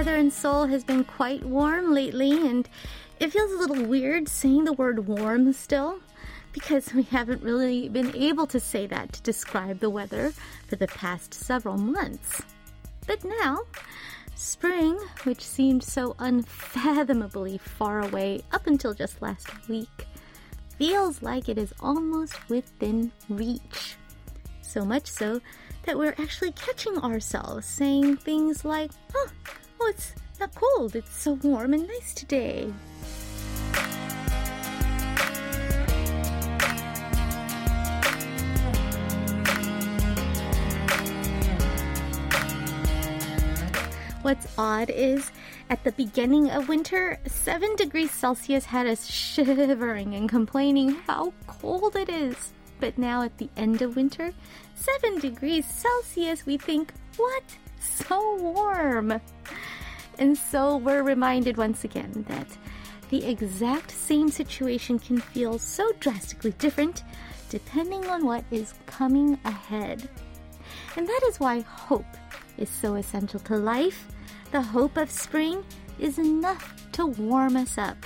weather in Seoul has been quite warm lately, and it feels a little weird saying the word warm still because we haven't really been able to say that to describe the weather for the past several months. But now, spring, which seemed so unfathomably far away up until just last week, feels like it is almost within reach. So much so that we're actually catching ourselves saying things like, oh, oh it's not cold, it's so warm and nice today. What's odd is at the beginning of winter, 7 degrees Celsius had us shivering and complaining how cold it is. But now at the end of winter, 7 degrees Celsius, we think, what? So warm. And so we're reminded once again that the exact same situation can feel so drastically different depending on what is coming ahead. And that is why hope is so essential to life, the hope of spring is enough to warm us up.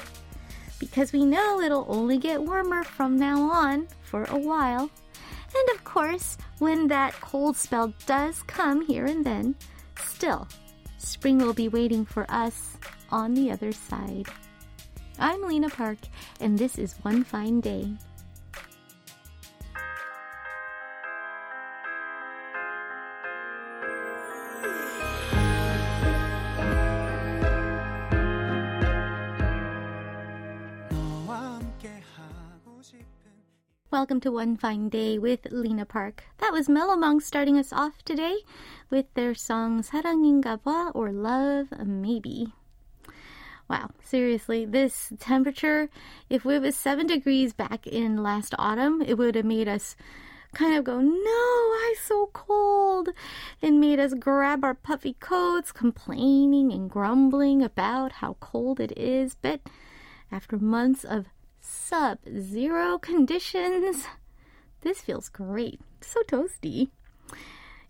Because we know it'll only get warmer from now on for a while. And of course, when that cold spell does come here and then, still, spring will be waiting for us on the other side. I'm Lena Park, and this is One Fine Day. Welcome to One Fine Day with Lena Park. That was Mellow starting us off today with their song 사랑인가 봐 or Love Maybe. Wow, seriously, this temperature, if it was 7 degrees back in last autumn, it would have made us kind of go, no, I'm so cold, and made us grab our puffy coats, complaining and grumbling about how cold it is. But after months of sub zero conditions. This feels great. So toasty.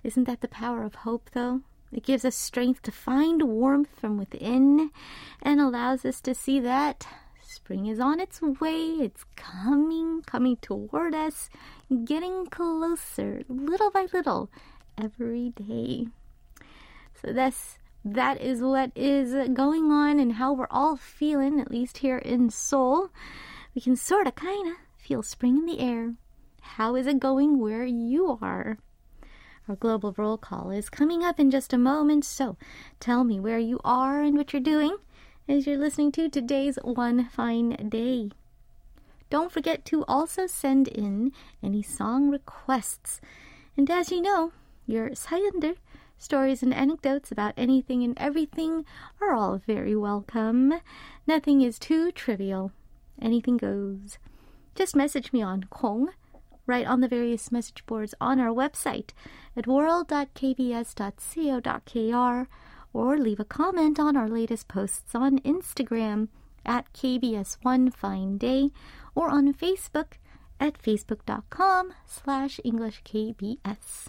Isn't that the power of hope, though? It gives us strength to find warmth from within and allows us to see that spring is on its way. It's coming, coming toward us, getting closer little by little every day. So that's that is what is going on and how we're all feeling, at least here in Seoul we can sorta kinda feel spring in the air. How is it going where you are? Our global roll call is coming up in just a moment, so tell me where you are and what you're doing as you're listening to today's One Fine Day. Don't forget to also send in any song requests. And as you know, your Sayender stories and anecdotes about anything and everything are all very welcome. Nothing is too trivial. Anything goes. Just message me on Kong, right on the various message boards on our website at world.kbs.co.kr or leave a comment on our latest posts on Instagram at KBS One Fine Day or on Facebook at facebook.com slash EnglishKBS.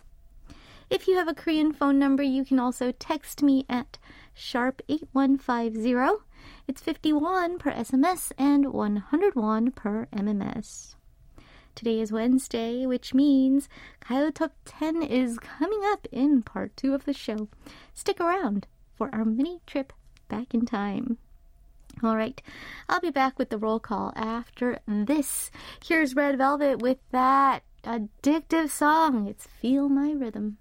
If you have a Korean phone number, you can also text me at sharp 8150 it's 51 per SMS and 101 per MMS. Today is Wednesday, which means Gayo Top 10 is coming up in part 2 of the show. Stick around for our mini trip back in time. All right, I'll be back with the roll call after this. Here's Red Velvet with that addictive song. It's Feel My Rhythm.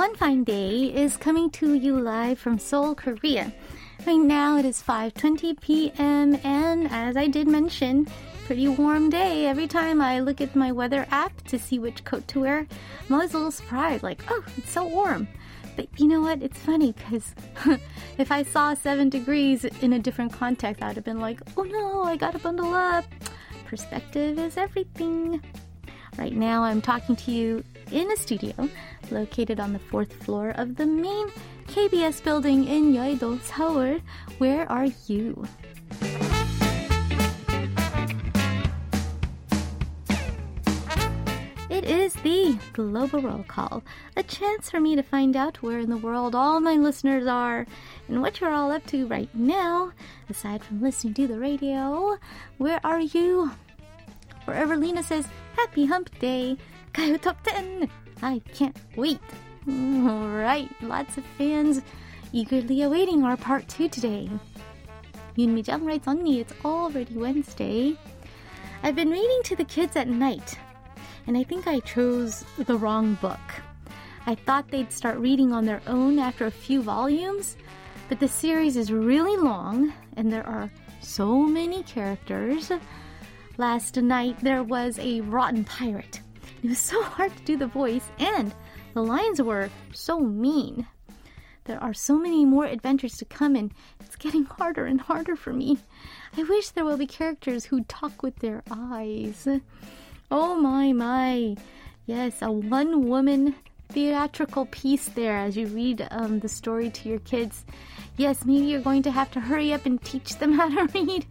One Fine Day is coming to you live from Seoul, Korea. Right now it is 5:20 p.m. and as I did mention, pretty warm day. Every time I look at my weather app to see which coat to wear, I'm always a little surprised like, "Oh, it's so warm." But you know what? It's funny because if I saw seven degrees in a different context, I'd have been like, oh no, I gotta bundle up. perspective is everything. Right now, I'm talking to you in a studio located on the fourth floor of the main KBS building in Yeouido, Seoul. Where are you? It is the Global Roll Call, a chance for me to find out where in the world all my listeners are and what you're all up to right now. Aside from listening to the radio, where are you? Wherever Lena says, Happy Hump Day, Gayo Top 10. I can't wait. Alright, lots of fans eagerly awaiting our part two today. Yoon Mi Jung writes on me, it's already Wednesday. I've been reading to the kids at night and I think I chose the wrong book. I thought they'd start reading on their own after a few volumes, but the series is really long and there are so many characters. Last night there was a rotten pirate. It was so hard to do the voice, and the lines were so mean. There are so many more adventures to come, and it's getting harder and harder for me. I wish there will be characters who talk with their eyes. Oh my, my. Yes, a one woman theatrical piece there as you read um, the story to your kids. Yes, maybe you're going to have to hurry up and teach them how to read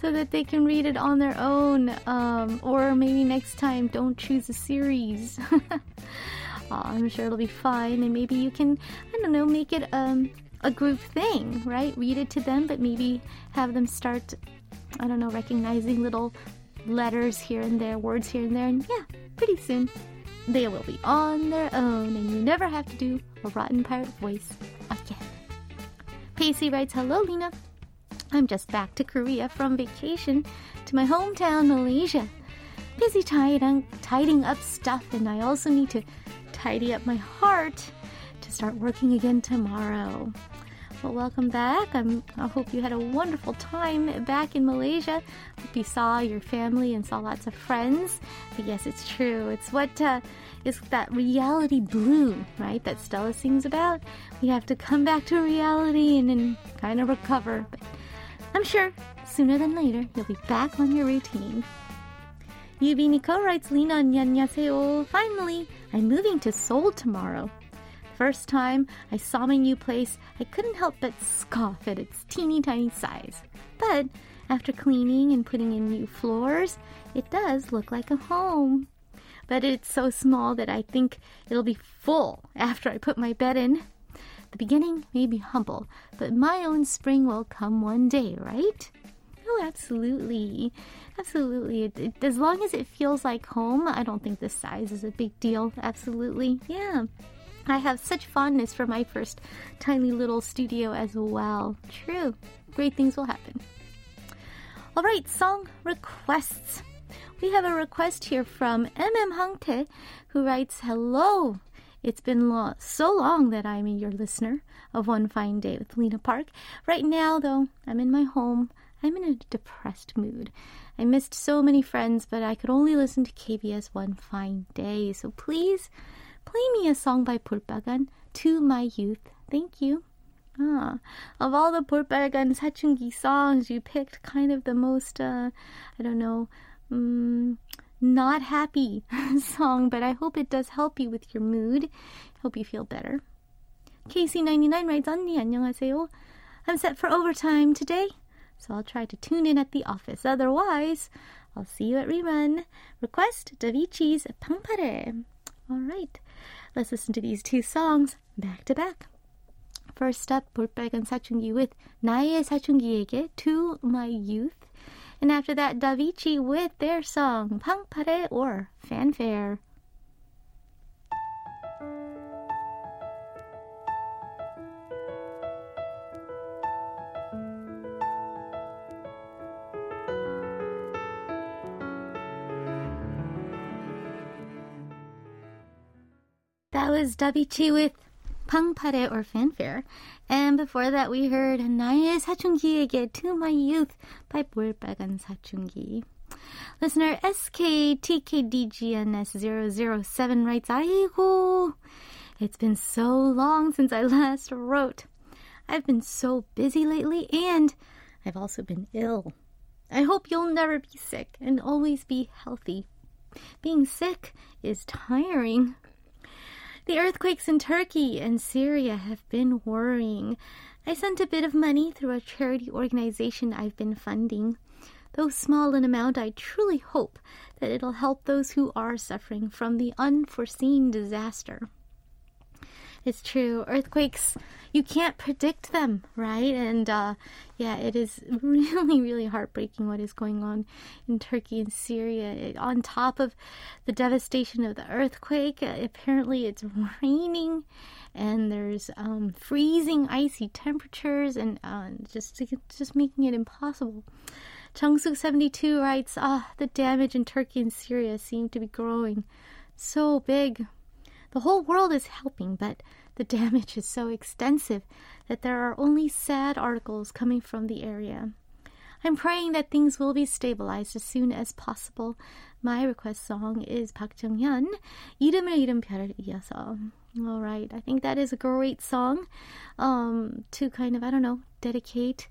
so that they can read it on their own. Um, or maybe next time, don't choose a series. oh, I'm sure it'll be fine, and maybe you can, I don't know, make it um, a group thing, right? Read it to them, but maybe have them start, I don't know, recognizing little letters here and there, words here and there, and yeah, pretty soon they will be on their own, and you never have to do a rotten pirate voice again. Pacey writes, Hello, Lena. I'm just back to Korea from vacation to my hometown, Malaysia. Busy tidying, tidying up stuff, and I also need to tidy up my heart to start working again tomorrow. Well, welcome back. I'm, I hope you had a wonderful time back in Malaysia. Hope you saw your family and saw lots of friends. But yes, it's true. It's what uh, is that reality blue, right? That Stella sings about. We have to come back to reality and then kind of recover. But I'm sure sooner than later you'll be back on your routine. Yubi Nico writes Lena Nyanyaseo. Finally, I'm moving to Seoul tomorrow. First time I saw my new place, I couldn't help but scoff at its teeny tiny size. But after cleaning and putting in new floors, it does look like a home. But it's so small that I think it'll be full after I put my bed in. The beginning may be humble, but my own spring will come one day, right? Oh, absolutely. Absolutely. It, it, as long as it feels like home, I don't think the size is a big deal. Absolutely. Yeah. I have such fondness for my first tiny little studio as well. True. Great things will happen. All right, song requests. We have a request here from MM Hangtae who writes, Hello. It's been lo- so long that I'm your listener of One Fine Day with Lena Park. Right now, though, I'm in my home. I'm in a depressed mood. I missed so many friends, but I could only listen to KBS One Fine Day. So please Play me a song by Bolbagan, To My Youth. Thank you. Ah, of all the Bolbagan Sachungi songs, you picked kind of the most, uh, I don't know, um, not happy song, but I hope it does help you with your mood. Hope you feel better. KC99 writes, 언니, 안녕하세요. I'm set for overtime today, so I'll try to tune in at the office. Otherwise, I'll see you at rerun. Request Davici's Pangpare. All right. Let's listen to these two songs back to back. First up, 볼빨간 사춘기 with 나의 사춘기에게 To My Youth. And after that, Davichi with their song Pangpare or Fanfare. That was Davichi with Pangpare or Fanfare. And before that, we heard 나의 사춘기에게 To My Youth by 볼빨간 사춘기. Listener SKTKDGNS007 writes, 아이고, it's been so long since I last wrote. I've been so busy lately and I've also been ill. I hope you'll never be sick and always be healthy. Being sick is tiring. the earthquakes in Turkey and Syria have been worrying. I sent a bit of money through a charity organization I've been funding. Though small in amount, I truly hope that it'll help those who are suffering from the unforeseen disaster. It's true. Earthquakes, you can't predict them, right? And uh, yeah, it is really, really heartbreaking what is going on in Turkey and Syria. It, on top of the devastation of the earthquake, uh, apparently it's raining and there's um, freezing, icy temperatures, and uh, just just making it impossible. Changsuk72 writes, Ah, the damage in Turkey and Syria seem to be growing so big. The whole world is helping, but the damage is so extensive that there are only sad articles coming from the area. I'm praying that things will be stabilized as soon as possible. My request song is Park Jung-hyun, 이름을 이름표를 이어서. All right, I think that is a great song um, to kind of, I don't know, dedicate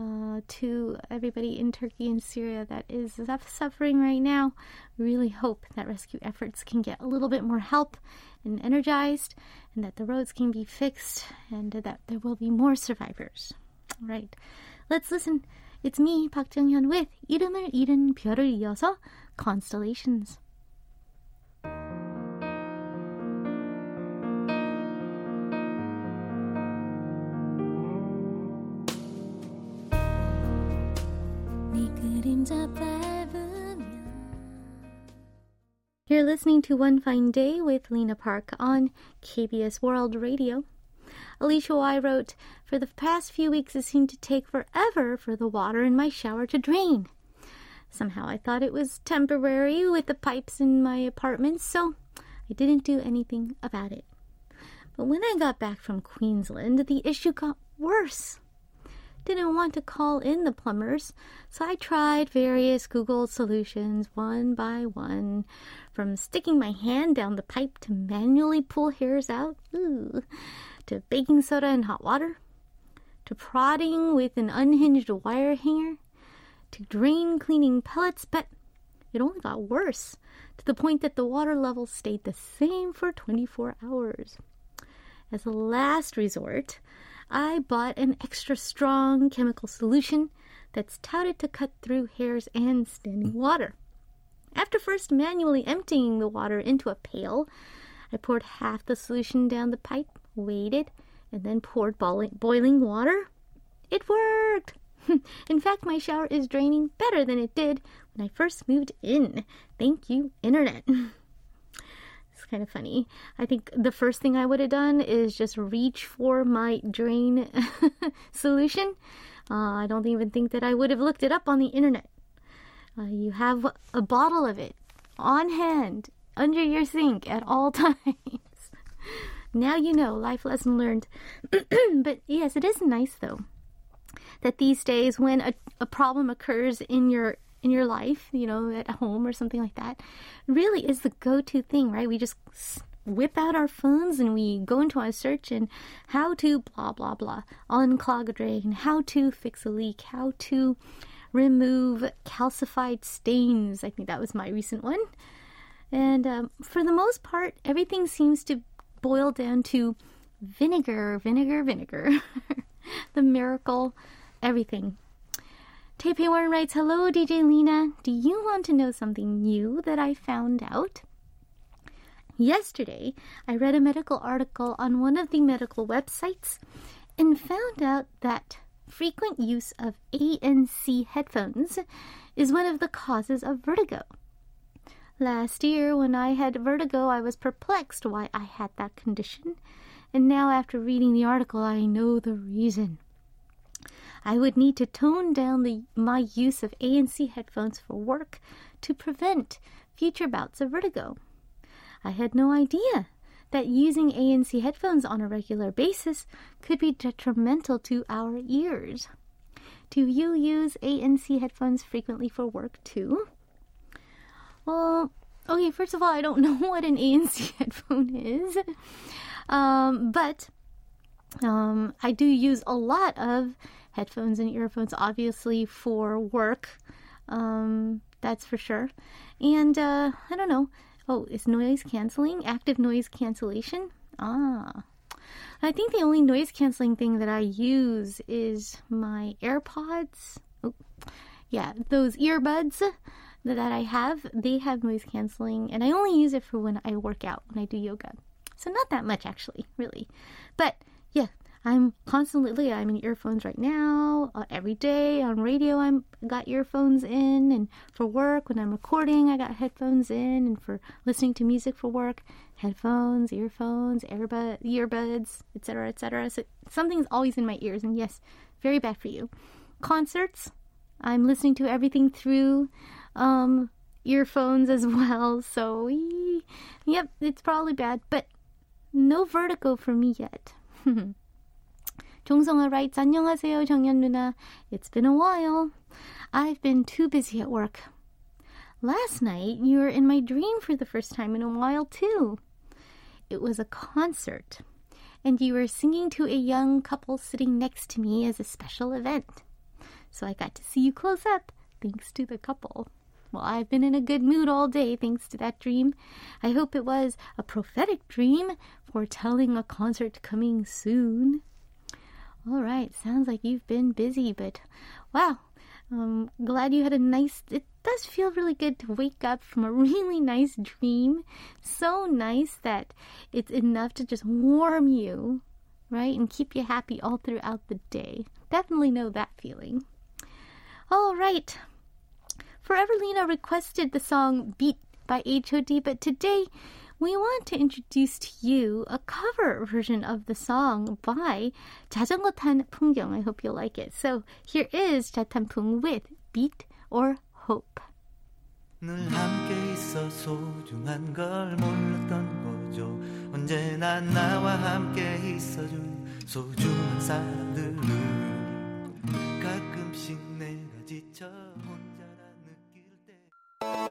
uh, to everybody in Turkey and Syria that is suffering right now. Really hope that rescue efforts can get a little bit more help and energized, and that the roads can be fixed, and that there will be more survivors. All right, let's listen. It's me, Park Jung-hyun, with 이름을 잃은 별을 이어서 Constellations. You're listening to One Fine Day with Lena Park on KBS World Radio. Alicia Y wrote, For the past few weeks, it seemed to take forever for the water in my shower to drain. Somehow I thought it was temporary with the pipes in my apartment, so I didn't do anything about it. But when I got back from Queensland, the issue got worse didn't want to call in the plumbers, so I tried various Google solutions one by one, from sticking my hand down the pipe to manually pull hairs out, ooh, to baking soda and hot water, to prodding with an unhinged wire hanger, to drain cleaning pellets, but it only got worse to the point that the water level stayed the same for 24 hours. As a last resort, I bought an extra strong chemical solution that's touted to cut through hairs and standing mm. water. After first manually emptying the water into a pail, I poured half the solution down the pipe, waited, and then poured boiling water. It worked! in fact, my shower is draining better than it did when I first moved in. Thank you, Internet. kind of funny. I think the first thing I would have done is just reach for my drain solution. Uh, I don't even think that I would have looked it up on the internet. Uh, you have a bottle of it on hand under your sink at all times. now you know, life lesson learned. but yes, it is nice though that these days when a, a problem occurs in your in your life, you know, at home or something like that, really is the go to thing, right? We just whip out our phones and we go into our search and how to blah, blah, blah, unclog a drain, how to fix a leak, how to remove calcified stains. I think that was my recent one. And um, for the most part, everything seems to boil down to vinegar, vinegar, vinegar. the miracle, everything. Taipei Warren writes, Hello, DJ Lena. Do you want to know something new that I found out? Yesterday, I read a medical article on one of the medical websites and found out that frequent use of ANC headphones is one of the causes of vertigo. Last year, when I had vertigo, I was perplexed why I had that condition, and now after reading the article, I know the reason. I would need to tone down the, my use of ANC headphones for work to prevent future bouts of vertigo. I had no idea that using ANC headphones on a regular basis could be detrimental to our ears. Do you use ANC headphones frequently for work too? Well, okay, first of all, I don't know what an ANC headphone is. Um, but um, I do use a lot of headphones and earphones, obviously, for work. Um, that's for sure. And uh, I don't know. Oh, is noise canceling? Active noise cancellation? Ah. I think the only noise canceling thing that I use is my AirPods. Oh, yeah, those earbuds that I have, they have noise canceling, and I only use it for when I work out, when I do yoga. So not that much actually, really. But yeah, I'm constantly I'm in earphones right now. Uh, every day on radio, I'm got earphones in, and for work when I'm recording, I got headphones in, and for listening to music for work, headphones, earphones, earbud, earbuds, etc., etc. So something's always in my ears, and yes, very bad for you. Concerts, I'm listening to everything through um, earphones as well. So, yep, it's probably bad, but no vertigo for me yet. 종성아 writes, 안녕하세요, 정연 누나. It's been a while. I've been too busy at work. Last night, you were in my dream for the first time in a while, too. It was a concert, and you were singing to a young couple sitting next to me as a special event. So I got to see you close up, thanks to the couple. Well, I've been in a good mood all day thanks to that dream. I hope it was a prophetic dream foretelling a concert coming soon. All right, sounds like you've been busy, but wow. I'm glad you had a nice. It does feel really good to wake up from a really nice dream. So nice that it's enough to just warm you, right? And keep you happy all throughout the day. Definitely know that feeling. All right, Forever Lena requested the song Beat by H.O.T., but today we want to introduce to you a cover version of the song by 자전거 탄 풍경. I hope you'll like it. So here is 자탄풍 with Beat or Hope. 늘 함께 있어 소중한 걸 몰랐던 거죠 언제나 나와 함께 있어준 소중한 사람들을 가끔씩 내가 지쳐 they're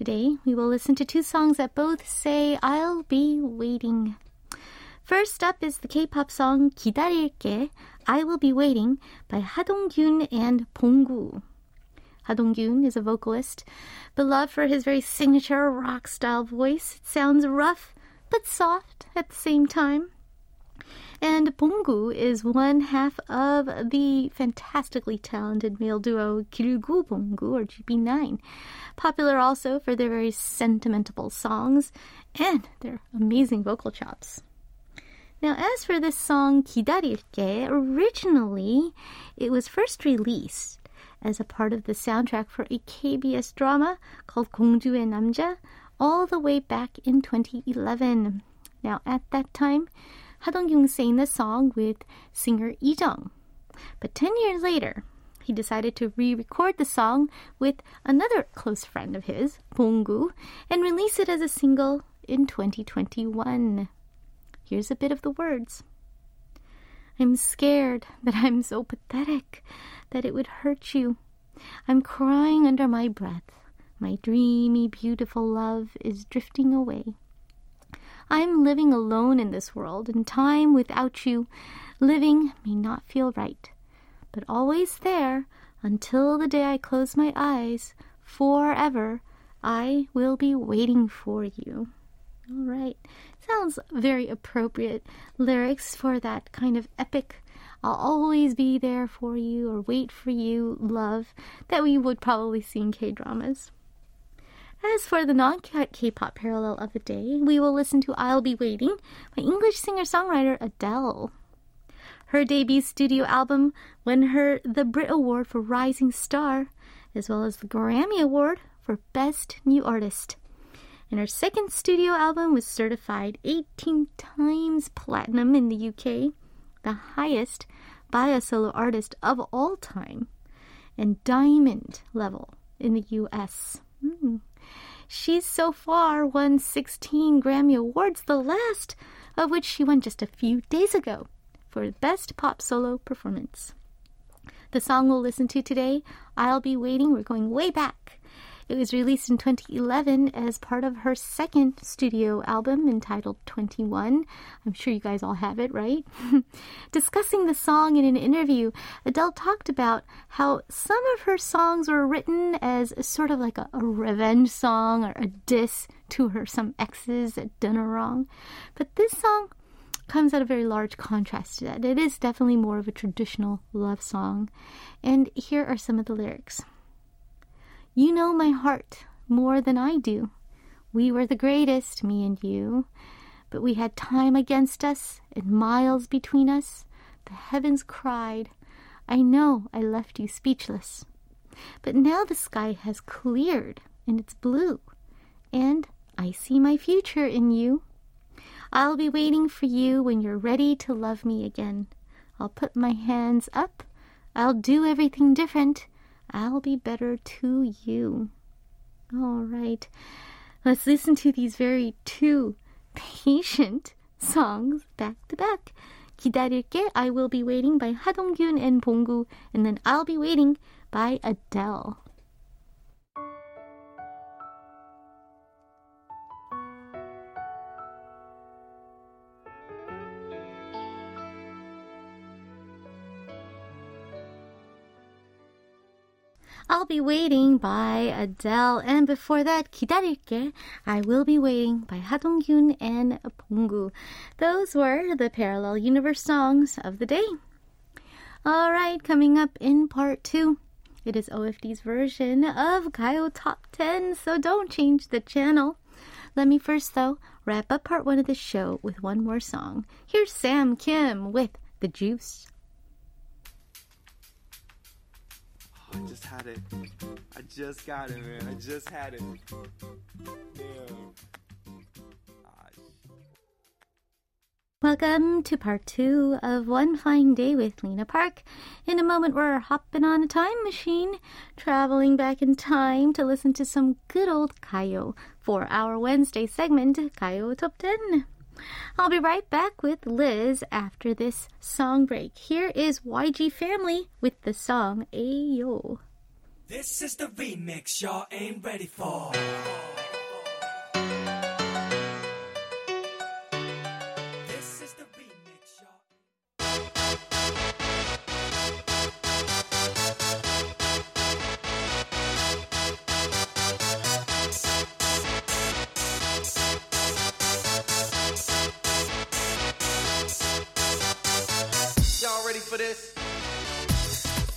Today, we will listen to two songs that both say, I'll be waiting. First up is the K-pop song 기다릴게, I Will Be Waiting by Hadongyun and Bonggu. Hadongyun is a vocalist, beloved for his very signature rock style voice. It sounds rough, but soft at the same time. And Bonggu is one half of the fantastically talented male duo Gilgu Bonggu, or GB9, popular also for their very sentimental songs and their amazing vocal chops. Now, as for this song, Kidarirke, originally it was first released as a part of the soundtrack for a KBS drama called Gongju and Namja all the way back in 2011. Now, at that time, Ha-dong-gyun sang the song with singer Lee Jung. But 10 years later, he decided to re-record the song with another close friend of his, Bonggu, and release it as a single in 2021. Here's a bit of the words. I'm scared that I'm so pathetic that it would hurt you. I'm crying under my breath. My dreamy, beautiful love is drifting away. I'm living alone in this world, and time without you living may not feel right, but always there until the day I close my eyes, forever, I will be waiting for you. All right. Sounds very appropriate lyrics for that kind of epic, I'll always be there for you or wait for you love that we would probably see in K dramas. As for the non K-pop parallel of the day, we will listen to I'll Be Waiting by English singer-songwriter Adele. Her debut studio album won her the Brit Award for Rising Star, as well as the Grammy Award for Best New Artist. And her second studio album was certified 18 times platinum in the UK, the highest by a solo artist of all time, and diamond level in the US. Mm. She's so far won 16 Grammy Awards, the last of which she won just a few days ago for Best Pop Solo Performance. The song we'll listen to today, I'll Be Waiting, we're going way back it was released in 2011 as part of her second studio album entitled 21. I'm sure you guys all have it, right? Discussing the song in an interview, Adele talked about how some of her songs were written as sort of like a, a revenge song or a diss to her some exes that done her wrong. But this song comes at a very large contrast to that. It is definitely more of a traditional love song. And here are some of the lyrics. You know my heart more than I do. We were the greatest, me and you. But we had time against us and miles between us. The heavens cried. I know I left you speechless. But now the sky has cleared and it's blue. And I see my future in you. I'll be waiting for you when you're ready to love me again. I'll put my hands up. I'll do everything different. I'll be better to you. All right. Let's listen to these very two patient songs back to back. 기다릴게, I Will Be Waiting by 하동균 and 봉구, and then I'll Be Waiting by Adele. I'll Be Waiting by Adele. And before that, 기다릴게, I Will Be Waiting by Hadongyun and Bonggu. Those were the Parallel Universe songs of the day. All right, coming up in part two. It is OFD's version of Gayo Top 10, so don't change the channel. Let me first, though, wrap up part one of the show with one more song. Here's Sam Kim with The Juice. I just had it. I just got it, man. I just had it. Damn. Welcome to part two of One Fine Day with Lena Park. In a moment, we're hopping on a time machine, traveling back in time to listen to some good old Gayo for our Wednesday segment, Gayo Top 10. I'll be right back with Liz after this song break. Here is YG Family with the song Ayo. This is the remix y'all ain't ready for.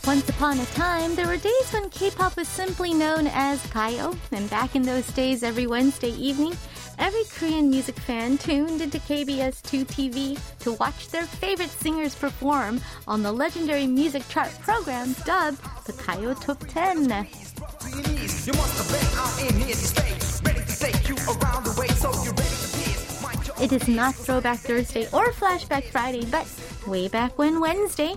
Once upon a time, there were days when K-pop was simply known as Gayo, and back in those days, every Wednesday evening, every Korean music fan tuned into KBS 2 TV to watch their favorite singers perform on the legendary music chart program dubbed the Gayo Top 10. It is not Throwback Thursday or Flashback Friday, but way back when Wednesday,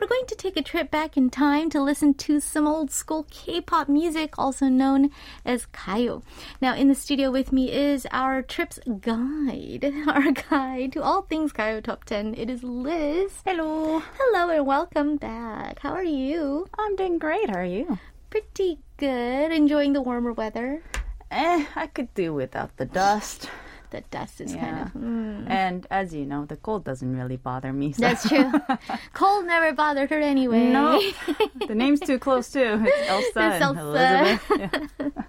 we're going to take a trip back in time to listen to some old school K-pop music, also known as Gayo. Now, in the studio with me is our trip's guide, our guide to all things Gayo Top 10. It is Liz. Hello. Hello and welcome back. How are you? I'm doing great. How are you? Pretty good. Enjoying the warmer weather. Eh, I could do without the dust the dust is yeah. kind of. Mm. And as you know, the cold doesn't really bother me. So. That's true. cold never bothered her anyway. No, the name's too close too. It's Elsa it's and Elsa. Elizabeth. Yeah.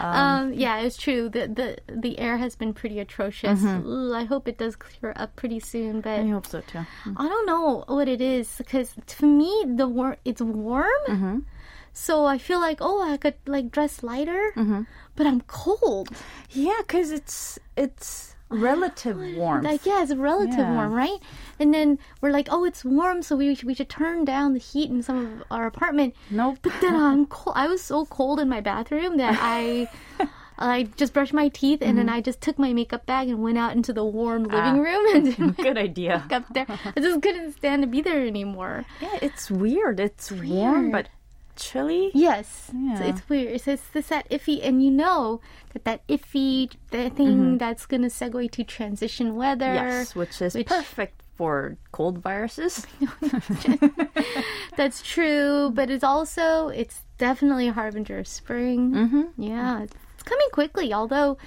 Um, um, yeah, it's true. The the the air has been pretty atrocious. Mm-hmm. I hope it does clear up pretty soon. But I hope so too. Mm-hmm. I don't know what it is because to me the war it's warm. Mm-hmm. So I feel like oh I could like dress lighter, mm-hmm. but I'm cold. Yeah, because it's it's relative warmth. Like yeah, it's relative yeah. warm, right? And then we're like, oh, it's warm, so we should, we should turn down the heat in some of our apartment. Nope. But then I'm cold. I was so cold in my bathroom that I. I just brushed my teeth and then I just took my makeup bag and went out into the warm living room and did my Good idea. makeup there. I just couldn't stand to be there anymore. Yeah, it's weird. It's warm Weird. but chilly. Yes, Yeah. so it's weird. So it's this that iffy, and you know that that iffy the thing that's gonna segue to transition weather. Yes, which is which- perfect for cold viruses. That's true, but it's also it's definitely a harbinger of spring. Mm-hmm. Yeah, it's, coming quickly. Although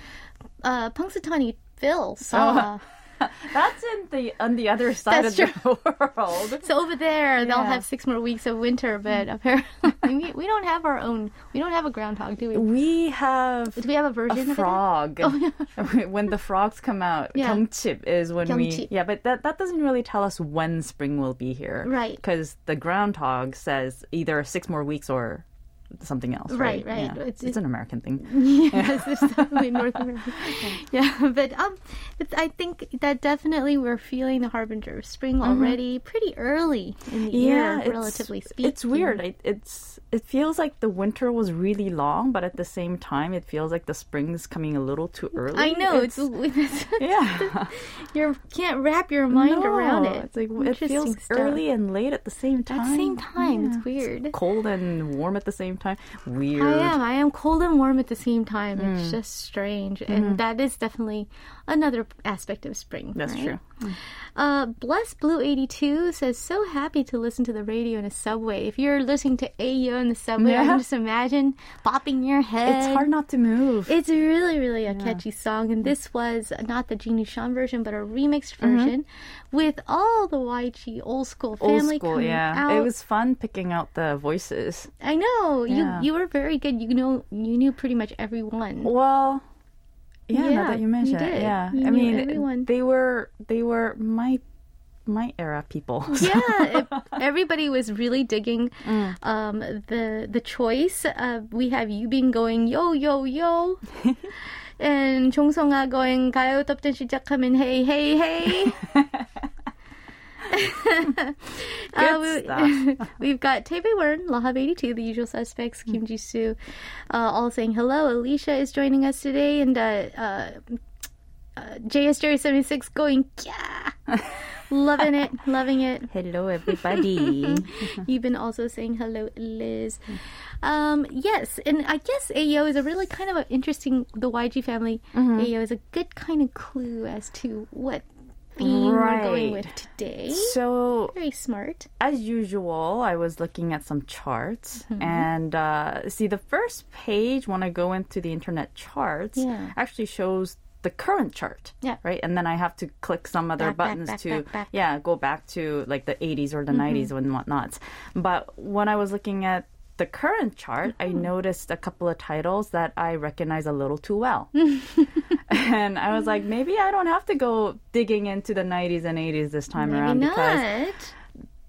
uh, Punxsutawney Phil saw. That's in the on the other side That's of the world. So over there, they'll Yeah. have six more weeks of winter, but apparently we, we don't have our own. We don't have a groundhog, do we? We have Do we have a a version of frog. when the frogs come out, Yeah. 경칩 is when we. 경칩. Yeah, but that that doesn't really tell us when spring will be here, Right. Because the groundhog says either six more weeks or something else, Right, right? right. Yeah. It's- It's, an American thing. yes, it's definitely North America. Yeah, but um, I think that definitely we're feeling the harbinger of spring already, pretty early in the year, it's- relatively speaking. It's weird. It, it's it feels like the winter was really long, but at the same time, it feels like the spring's coming a little too early. I know it's, it's yeah. you can't wrap your mind around it. It's like it feels stuff. early and late at the same time. At the same time, Yeah. it's weird. Cold and warm at the same time. Weird. I am. I am cold and warm at the same time. Mm. It's just strange, and that is definitely another aspect of spring. Mm-hmm. That's right? true. Uh, Bless Blue eighty two says, "So happy to listen to the radio in a subway. If you're listening to Ayo in the subway, I can just imagine bopping your head. It's hard not to move. It's really, really a catchy song, and this was not the Jinusean version, but a remixed version with all the YG old school Mm-hmm. Old family school, coming yeah. out. It was fun picking out the voices. I know Yeah. you you were very good. You know, you knew pretty much everyone. Well, yeah, Yeah, now that you you mention did. it, yeah. You I knew mean, everyone. they were they were my my era people. yeah, it, everybody was really digging Mm. um, the the choice. Uh, we have Yubin going yo yo yo, and 종성아 going 가요 톱텐 시작하면 hey hey hey. Uh, we, we've got Taipei Wern, Lahab82, the usual suspects, Kim Ji Soo, uh, all saying hello. Alicia is joining us today, and uh, uh, uh, JS Jerry 76 going, yeah, loving it, loving it. Hello, everybody. You've been also saying hello, Liz. Um, yes, and I guess Ayo is a really kind of interesting. The YG family Mm-hmm. Ayo is a good kind of clue as to what theme we're going Right. with today. so Very smart. as usual, I was looking at some charts, Mm-hmm. and uh, see the first page when I go into the internet charts Yeah. actually shows the current chart. Yeah. Right, and then I have to click some other Back, buttons back, to back, back. yeah go back to like the 80s or the 90s and whatnot. But when I was looking at the current chart, I noticed a couple of titles that I recognize a little too well. and I was like, maybe I don't have to go digging into the 90s and 80s this time Maybe around because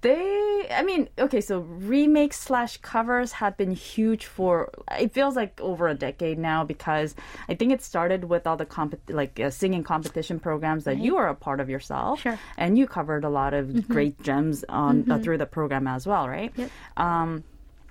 they i mean okay so remakes slash covers have been huge for it feels like over a decade now because i think it started with all the comp- like uh, singing competition programs that you are a part of yourself. Sure. and you covered a lot of great gems on uh, through the program as well right? Yep. um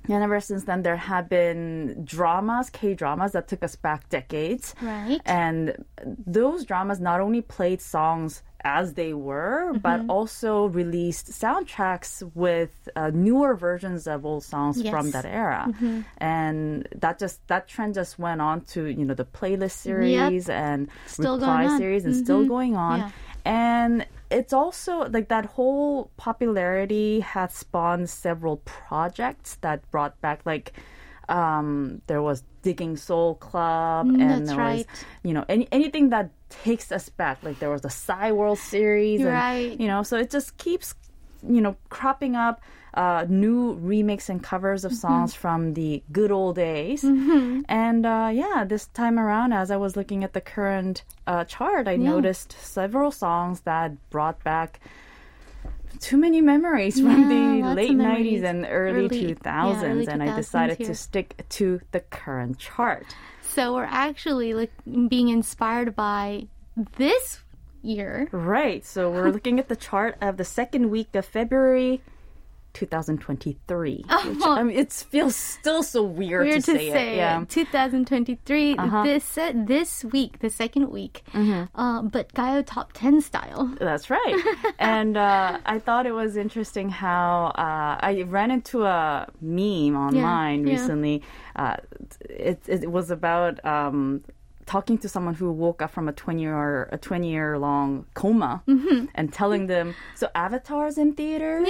and ever since then, there have been dramas, K dramas, that took us back decades. Right. And those dramas not only played songs as they were, mm-hmm. but also released soundtracks with uh, newer versions of old songs from that era. Mm-hmm. And that just that trend just went on to you know the playlist series and Still reply series and still going mm-hmm. on. Yeah. And it's also like that whole popularity has spawned several projects that brought back like um there was digging soul club and Mm, that's there right. was you know any, anything that takes us back like there was the Psy World series and, Right. you know so it just keeps you know cropping up uh, new remakes and covers Mm-hmm. of songs from the good old days and uh, yeah this time around as i was looking at the current uh, chart i noticed several songs that brought back too many memories from the late 90s and early, Early- 2000s yeah, early and i decided here. to stick to the current chart So we're actually like being inspired by this year. Right. So we're looking at the chart of the second week of February 2023. Which, I mean, it feels still so weird, Weird to to say, say, it. Yeah. 2023. Uh-huh. This uh, this week, the second week, Mm-hmm. uh, but Gayo top 10 style. That's right. and uh, I thought it was interesting how uh, I ran into a meme online yeah. recently. Uh, it, it was about um, talking to someone who woke up from a 20 year a 20 year long coma Mm-hmm. and telling them, so Avatar's in theaters.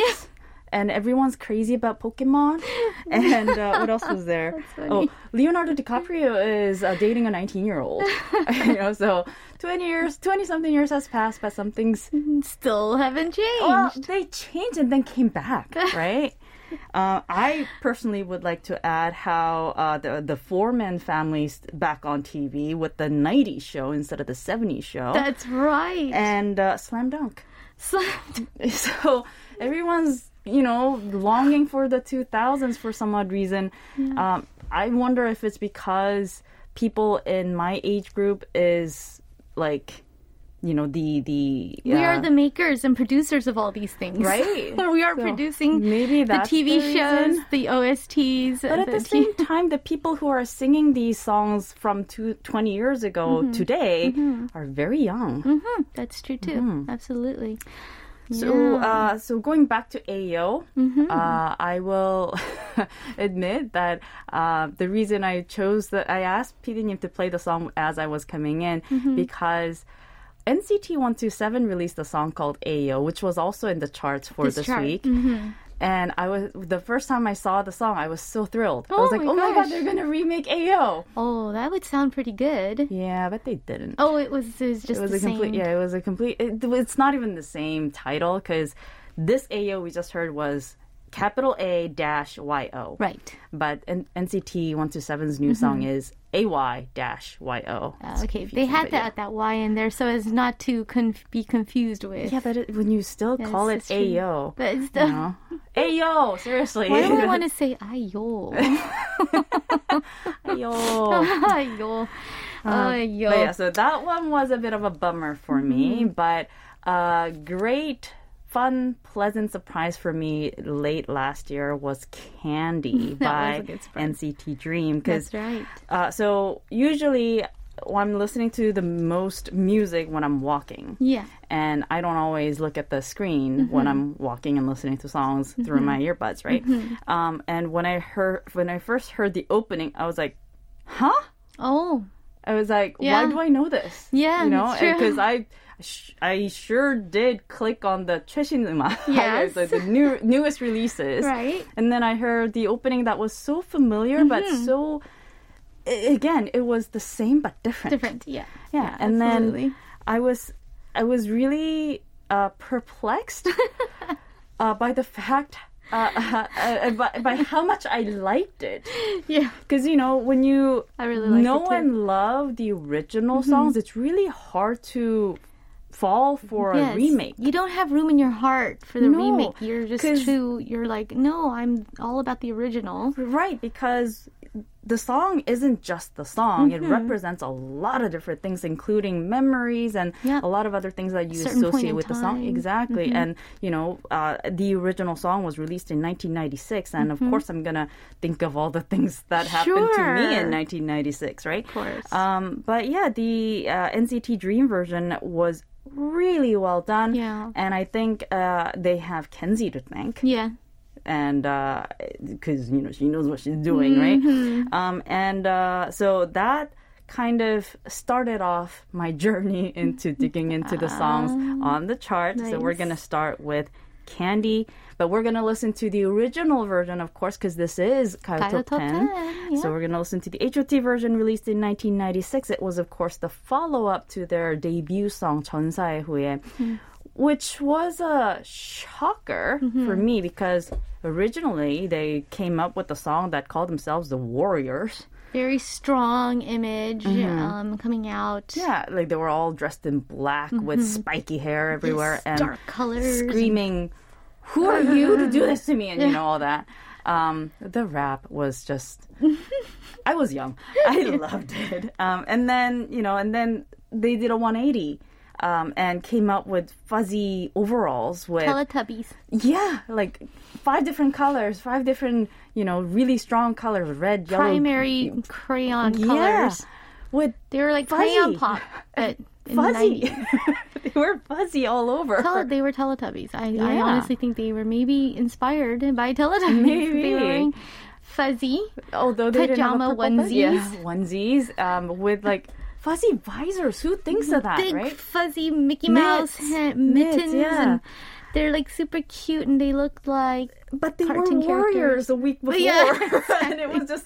And everyone's crazy about Pokemon. And uh, what else was there? Oh, Leonardo DiCaprio is uh, dating a 19 year old. you know, so 20 years, 20 something years has passed, but some things Still haven't changed. well, they changed and then came back, right? Uh, I personally would like to add how uh, the the Foreman family's back on TV with the '90s show instead of the '70s show, That's right. and uh, Slam Dunk. Slapped. So everyone's you know longing for the 2000s for some odd reason. Um, I wonder if it's because people in my age group is like, you know, the the We are the makers and producers of all these things. Right. we are So producing maybe the TV the shows, the OSTs. But at the same time, the people who are singing these songs from two, 20 years ago Mm-hmm. today are very young. That's true too. Mm-hmm. Absolutely. So, uh, so going back to Ayo, Mm-hmm. uh, I will admit that uh, the reason I chose that I asked PD님 to play the song as I was coming in Mm-hmm. because NCT 127 released a song called Ayo, which was also in the charts for This this, chart. week. Mm-hmm. And I was the first time I saw the song, I was so thrilled. Oh I was like, my "Oh my gosh. god, they're gonna remake Ayo!" Oh, that would sound pretty good. Yeah, but they didn't. Oh, it was, it was just it was the a complete same. yeah it was a complete it, it's not even the same title because this ayo we just heard was capital a dash y-o Right. but N- nct 127's new song is ay dash y-o Uh, okay, they had that that Y in there so as not to conf- be confused with. yeah but it, when you still Yes, call it true. ao But it's you the. know ayo seriously Why do I want to say ayo? ayo ayo. Ayo. But yeah, so that one was a bit of a bummer for me, Mm-hmm. but uh, great, fun, pleasant surprise for me late last year was Candy was by surprise. NCT Dream. That's right. uh, so usually when I'm listening to the most music when I'm walking. Yeah. And I don't always look at the screen when I'm walking and listening to songs through my earbuds, right? Um, and when I heard when I first heard the opening, I was like, "Huh?" Oh. I was like, Yeah. why do I know this? Yeah, you know, because I, sh- I sure did click on the 최신 음악, Yes. the, the new newest releases, Right. And then I heard the opening that was so familiar, but Mm-hmm. so, a- again, it was the same but different. Different. Yeah. yeah. and absolutely. then I was, I was really uh, perplexed uh, by the fact. Uh, uh, uh, by, by how much I liked it. Yeah. Because you know when you I really like know it too. Mm-hmm. and love the original songs, it's really hard to fall for Yes. a remake. You don't have room in your heart for the No, remake. You're just too. You're like, no, I'm all about the original. Right, because the song isn't just the song. Mm-hmm. It represents a lot of different things, including memories and Yeah. a lot of other things that you Certain associate with the song. time. Mm-hmm. Exactly. And, you know, uh, the original song was released in 1996. And of course, I'm going to think of all the things that happened to me Mm-hmm. In 1996, right? Of course. Um, but yeah, the uh, NCT Dream version was really well done. Yeah. And I think uh, they have Kenzie to thank Yeah. and because you know she knows what she's doing, right? Um, and uh, so that kind of started off my journey into digging into the songs on the chart. So we're gonna start with Candy. But we're going to listen to the original version, of course, because this is K-pop. 10. 10 yeah. So we're going to listen to the H.O.T version released in 1996. It was, of course, the follow up to their debut song, 전사의 후예. Mm-hmm. Which was a shocker mm-hmm. for me because originally they came up with a song that called themselves the Warriors very strong image mm-hmm. um, coming out. Yeah, like they were all dressed in black mm-hmm. with spiky hair everywhere yes, and dark colors, screaming "Who are you to do this to me?" and you know all that. Um, the rap was just. I was young. I loved it. Um, and then you know, and then they did a 180. um, and came up with fuzzy overalls with Teletubbies. yeah, like five different colors, five different you know really strong colors, red, yellow, Primary crayon yeah, colors. with They were like Fuzzy. crayon pop, but in the fuzzy. they were fuzzy all over. Tele- they were Teletubbies. I, I honestly think they were maybe inspired by Teletubbies. Maybe. they were wearing fuzzy. Although they Pajama a. Yeah, onesies. onesies um, with like fuzzy visors. Who thinks of that, big right? fuzzy Mickey Mouse Mitts. ha- Mitts, mittens, yeah. and they're like super cute, and they looked like But they cartoon were warriors a week before, Yeah, and it was just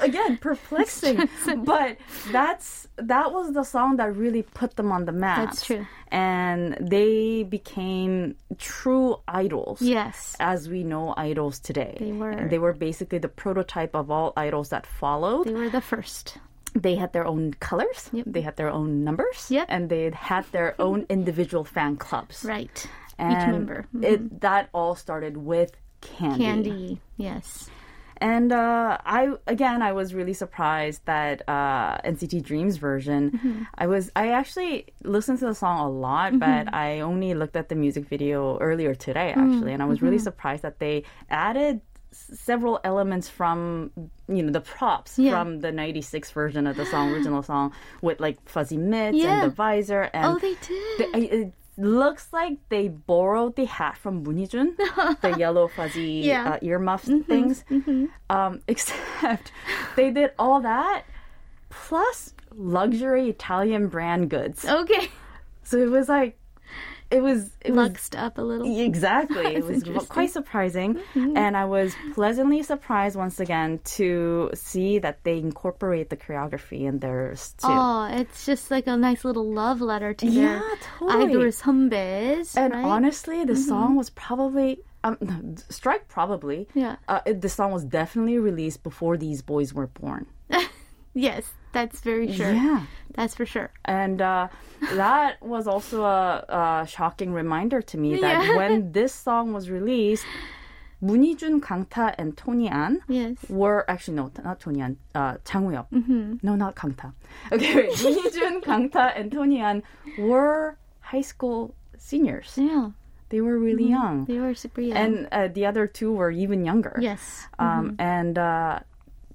again perplexing. but that's that was the song that really put them on the map. That's true. and they became true idols. yes, As we know idols today. They were. And they were basically the prototype of all idols that followed. they were the first. they had their own colors, Yep. they had their own numbers, Yep. and they had their own individual fan clubs. Right. And Each member. Mhm. It, that all started with candy. Candy. Yes. And uh, I again, I was really surprised that uh, NCT Dreams version. Mm-hmm. I was I actually listened to the song a lot, but I only looked at the music video earlier today Mm, actually, and I was mm-hmm. really surprised that they added several elements from you know the props Yeah. from the 96 version of the song original song with like fuzzy mitts Yeah. and the visor and Oh, they did. the- I- it looks like they borrowed the hat from Moon Hee-joon, the yellow fuzzy Yeah. uh, earmuff things. Um, except they did all that plus luxury Italian brand goods. okay. So it was like, it was it was up a little. Exactly. It was. Mm-hmm. quite surprising. And I was pleasantly surprised once again to see that they incorporate the choreography in theirs too. Oh, it's just like a nice little love letter to Yeah, their totally. idol 선배s. And right? honestly, the song was probably um, strike probably. Yeah. Uh, it, the song was definitely released before these boys were born. yes, that's very sure. Yeah. That's for sure. And uh, that was also a, a shocking reminder to me that Yeah. when this song was released, Moon Hee-joon, Kangta, and Tony An Yes. were actually no, not Tony An, uh, Chang Woo-hyuk. Mm-hmm. No, not Kangta. Okay, wait. Moon Hee-joon, Kangta, and Tony An were high school seniors. Yeah. They were really young. They were super young. and uh, the other two were even younger. yes. Um, and uh,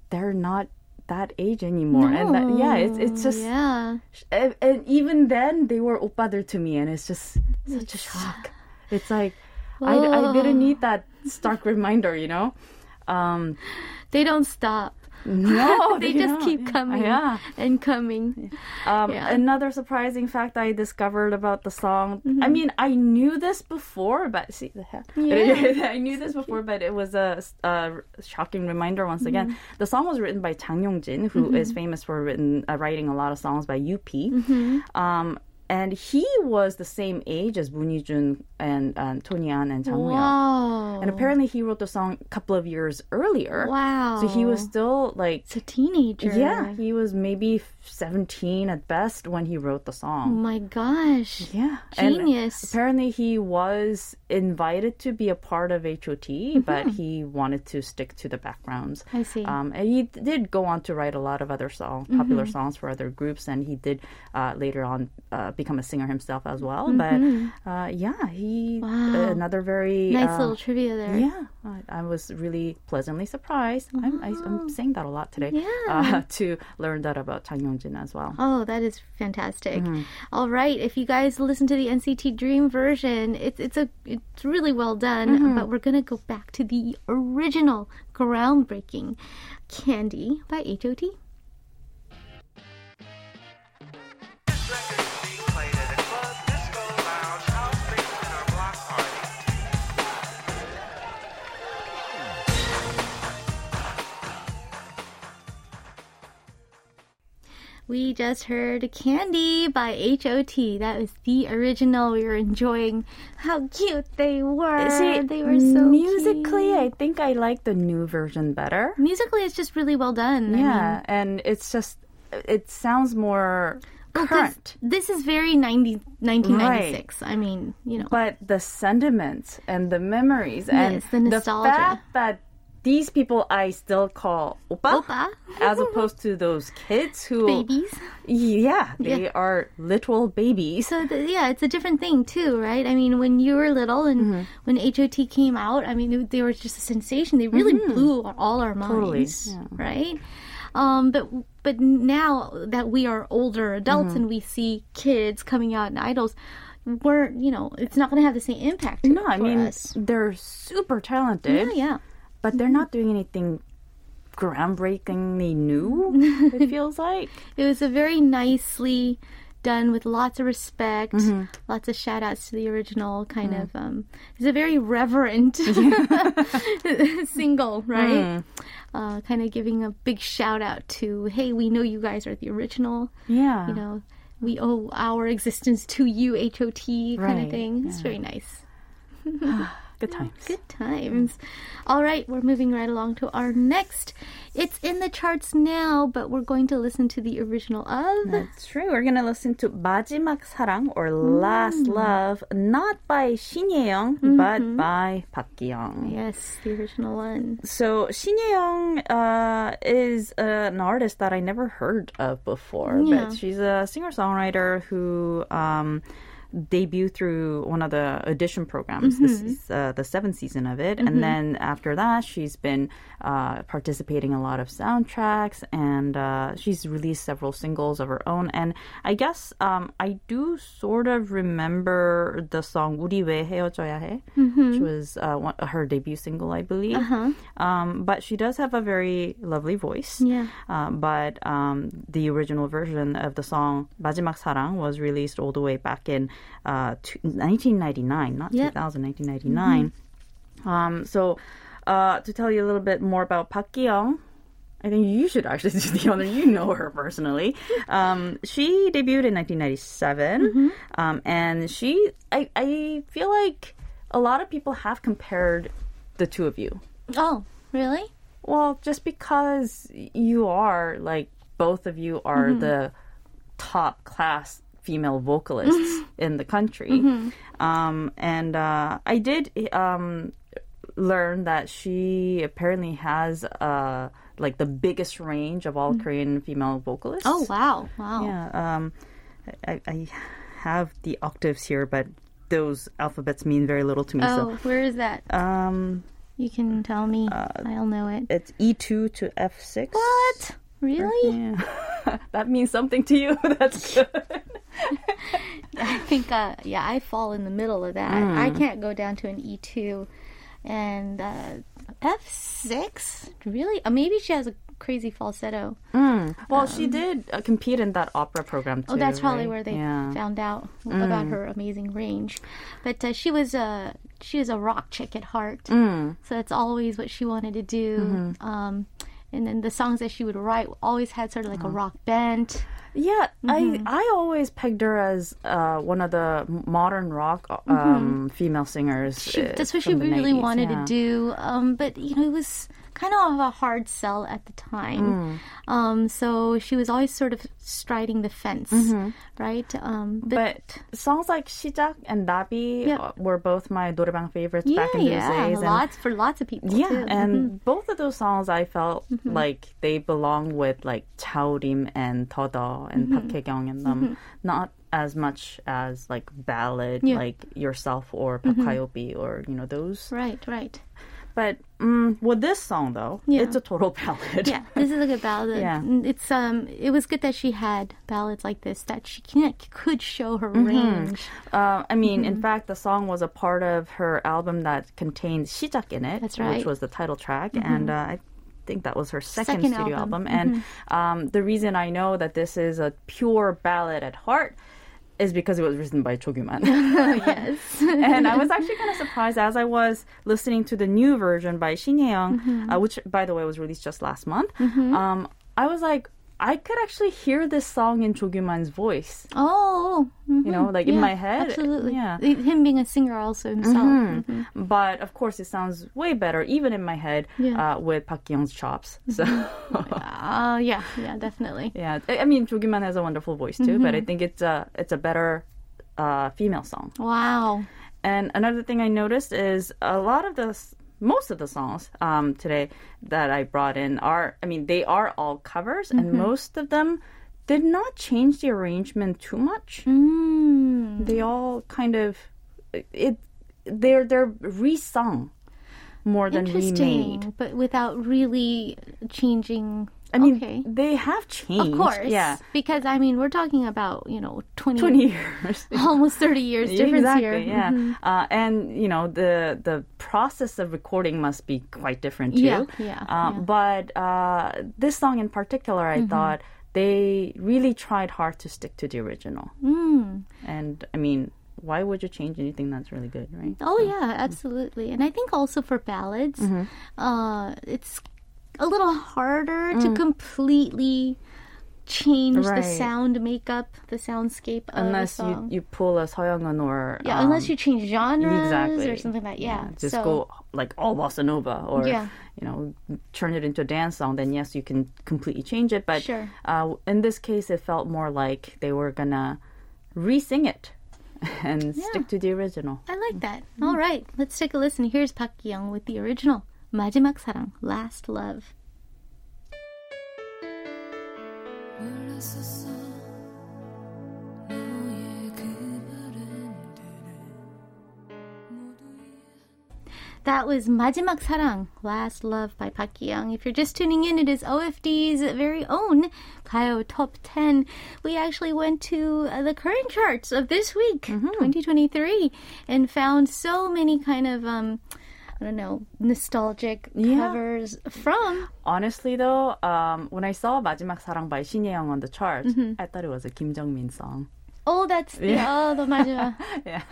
they're not that age anymore. And that, yeah, it's it's just Yeah. and, and even then they were oppa들 to me, and it's just such a shock. It's like I, I didn't need that stark reminder, you know. Um, They don't stop. No, They just keep coming Yeah. and coming. Um, Yeah. Another surprising fact I discovered about the song. I Mm-hmm. mean, I knew this before, but see the heck. I knew this before, but it was a, a shocking reminder once again. Mm-hmm. The song was written by Chang Yong-jin, who is famous for written, uh, writing a lot of songs by UP. Mm-hmm. Um, and he was the same age as Moon Jun and um, Tony An and Chang. And apparently, he wrote the song a couple of years earlier. Wow. So he was still like It's a teenager. yeah, he was maybe 17 at best when he wrote the Oh song. my gosh. Yeah. And Genius. apparently he was invited to be a part of H.O.T, but he wanted to stick to the backgrounds. I see. Um, and he did go on to write a lot of other songs, popular songs for other groups, and he did uh, later on uh, become a singer himself as well. But uh, yeah, he Wow. another very nice uh, little trivia there. yeah, I, I was really pleasantly surprised. I'm, I, I'm saying that a lot today. Yeah. Uh, to learn that about Chang Yong-jin as well. Oh, that is fantastic. Mm-hmm. All right, if you guys listen to the NCT Dream version, it's it's a it's really well done, Mm-hmm. but we're going to go back to the original groundbreaking Candy by H.O.T. We just heard Candy by H.O.T. That was the original. We were enjoying how cute they were. See, they were so musically, cute. I think I like the new version better. musically it's just really well done. I mean, Yeah, and it's just it sounds more well, current. This is very 90, 1996. I mean, you know. But the sentiments and the memories and Yes, the nostalgia. fact that these people I still call oppa, Oppa. as opposed to those kids who Babies. Yeah, they Yeah. are literal babies. So the, yeah, it's a different thing too, right? I mean, when you were little and Mm-hmm. when H.O.T came out, I mean, they were just a sensation. They really blew all our Mm-hmm. Totally, minds, yeah. right? Um, but but now that we are older adults Mm-hmm. and we see kids coming out in idols, we're you know, it's not going to have the same impact. No, I mean us. they're super talented, yeah, yeah. But they're not doing anything groundbreakingly new. it feels like. It was a very nicely done with lots of respect, Mm-hmm. lots of shout outs to the original kind Mm. of um it's a very reverent single, right? Mm. Uh, kind of giving a big shout out to, hey, we know you guys are the original, Yeah. you know, we owe our existence to you, H.O.T kind of thing. It's very nice. Good oh, times. Good times. All right, we're moving right along to our next. It's in the charts now, but we're going to listen to the original of. That's true. We're going to listen to 마지막 사랑 or Last mm. Love, not by Shin Ye-young, mm-hmm. but by Park Yeong. Yes, the original one. So Shin Ye-young uh, is uh, an artist that I never heard of before, yeah. but she's a singer-songwriter who. Um, debuted through one of the audition programs. This is uh, the seventh season of it, and then after that, she's been uh, participating in a lot of soundtracks, and uh, she's released several singles of her own. And I guess um, I do sort of remember the song "우리 왜 헤어져야 해," which was uh, one, her debut single, I believe. Um, but she does have a very lovely voice. Yeah. Uh, but um, the original version of the song 마지막 사랑 was released all the way back in uh, t- 1999, not Yep. 2000, 1999. Um, so uh, to tell you a little bit more about Park I think you should actually do the honor. You know her personally. Um, she debuted in 1997, um, and she, I, I feel like a lot of people have compared the two of you. Oh, really? Well, just because you are like both of you are the top class female vocalists in the country, um, and uh, I did um, learn that she apparently has uh, like the biggest range of all Korean female vocalists. Oh, wow. Wow. yeah. Um, I, I have the octaves here, but those alphabets mean very little to me. Oh, where is that? Um, You can tell me. I'll know it. it's E two to F six. What? Really? Yeah. that means something to you. That's good. I think, uh, yeah, I fall in the middle of that. I can't go down to an E2. And uh, F6? Really? Uh, maybe she has a crazy falsetto. Well, she did uh, compete in that opera program too. Oh, that's probably right? where they Yeah. found out about her amazing range. But uh, she was a she was a rock chick at heart, Mm. so that's always what she wanted to do. Mm-hmm. Um, and then the songs that she would write always had sort of like a Uh-huh. rock bent. Yeah, I I always pegged her as uh, one of the modern rock um, female singers. She, uh, that's what she really 90s, wanted yeah. to do. Um, but you know, it was kind of a hard sell at the time. Mm. Um, so she was always sort of striding the fence, mm-hmm. right? Um, but, but, songs like Shijak and Nabi yeah. Uh, were both my 노래방 favorites yeah, back in those days. And lots for lots of people. Yeah, too. and mm-hmm. both of those songs I felt mm-hmm. like they belong with like Jaurim and Todo and mm-hmm. Park Hye-kyung and them, mm-hmm. not as much as like ballad yeah. like yourself or mm-hmm. Park mm-hmm. Or you know those. Right, right. But um, with this song though, Yeah. it's a total ballad. Yeah, this is a good ballad. Yeah. It's um, it was good that she had ballads like this that she can, could show her Mm-hmm. range. Uh, I mean, Mm-hmm. in fact, the song was a part of her album that contained 시작 in it, That's right. Mm-hmm. which was the title track, and uh, I think that was her second, Second studio album. album. And um, the reason I know that this is a pure ballad at heart is because it was written by Cho Gyuman. yes. and I was actually kind of surprised as I was listening to the new version by Shin Ye-young, Mm-hmm. uh, which, by the way, was released just last month. Um, I was like, I could actually hear this song in Cho Gyuman's voice. Oh, mhm. You know, like in my head. Absolutely. Yeah. Him being a singer also himself. Mhm. But of course, it sounds way better, even in my head, Yeah. Mm-hmm. uh, with Park Young's chops. So, Uh, yeah, yeah, definitely. yeah, I mean, Cho Gyuman has a wonderful voice too, but Mm-hmm. I think it's a it's a better uh, female song. Wow. And another thing I noticed is a lot of the most of the songs um, today that I brought in are, I mean, they are all covers, and most of them did not change the arrangement too much. Mm. They all kind of it. They're they're resung more than remade. But without really changing. I mean, okay. they have changed. Of course. yeah, Because, I mean, we're talking about, you know, 20, twenty years. almost 30 years difference exactly, here. yeah. Mhm. Uh, and you know the the process of recording must be quite different too. Yeah, yeah, Uh, yeah. But uh, this song in particular, I thought they really tried hard to stick to the original. Mm. And I mean, why would you change anything that's really good, right? Oh, yeah, absolutely. And I think also for ballads, Mm-hmm. uh, it's a little harder mm. to completely change right. the sound makeup, the soundscape unless you, you pull a Soyoungun or yeah, um, unless you change genres exactly. or something like that. Yeah, yeah just so, go like all bossa nova or yeah. you know turn it into a dance song. Then yes, you can completely change it. But sure. uh, in this case, it felt more like they were gonna re-sing it and yeah. stick to the original. I like mm. that. Mm-hmm. All right, let's take a listen. Here's Park Young with the original. 마지막 사랑, last love. That was 마지막 사랑, Last Love by Park Young. If you're just tuning in, it is OFD's very own Gayo Top 10. We actually went to uh, the current charts of this week, mm-hmm. 2023, and found so many kind of um, I don't know, nostalgic Yeah. covers from. honestly though um, when I saw 마지막 사랑 by 신예영 on the chart Mm-hmm. I thought it was a Kim Jong-min song Oh, that's the, oh, the 마지막. yeah,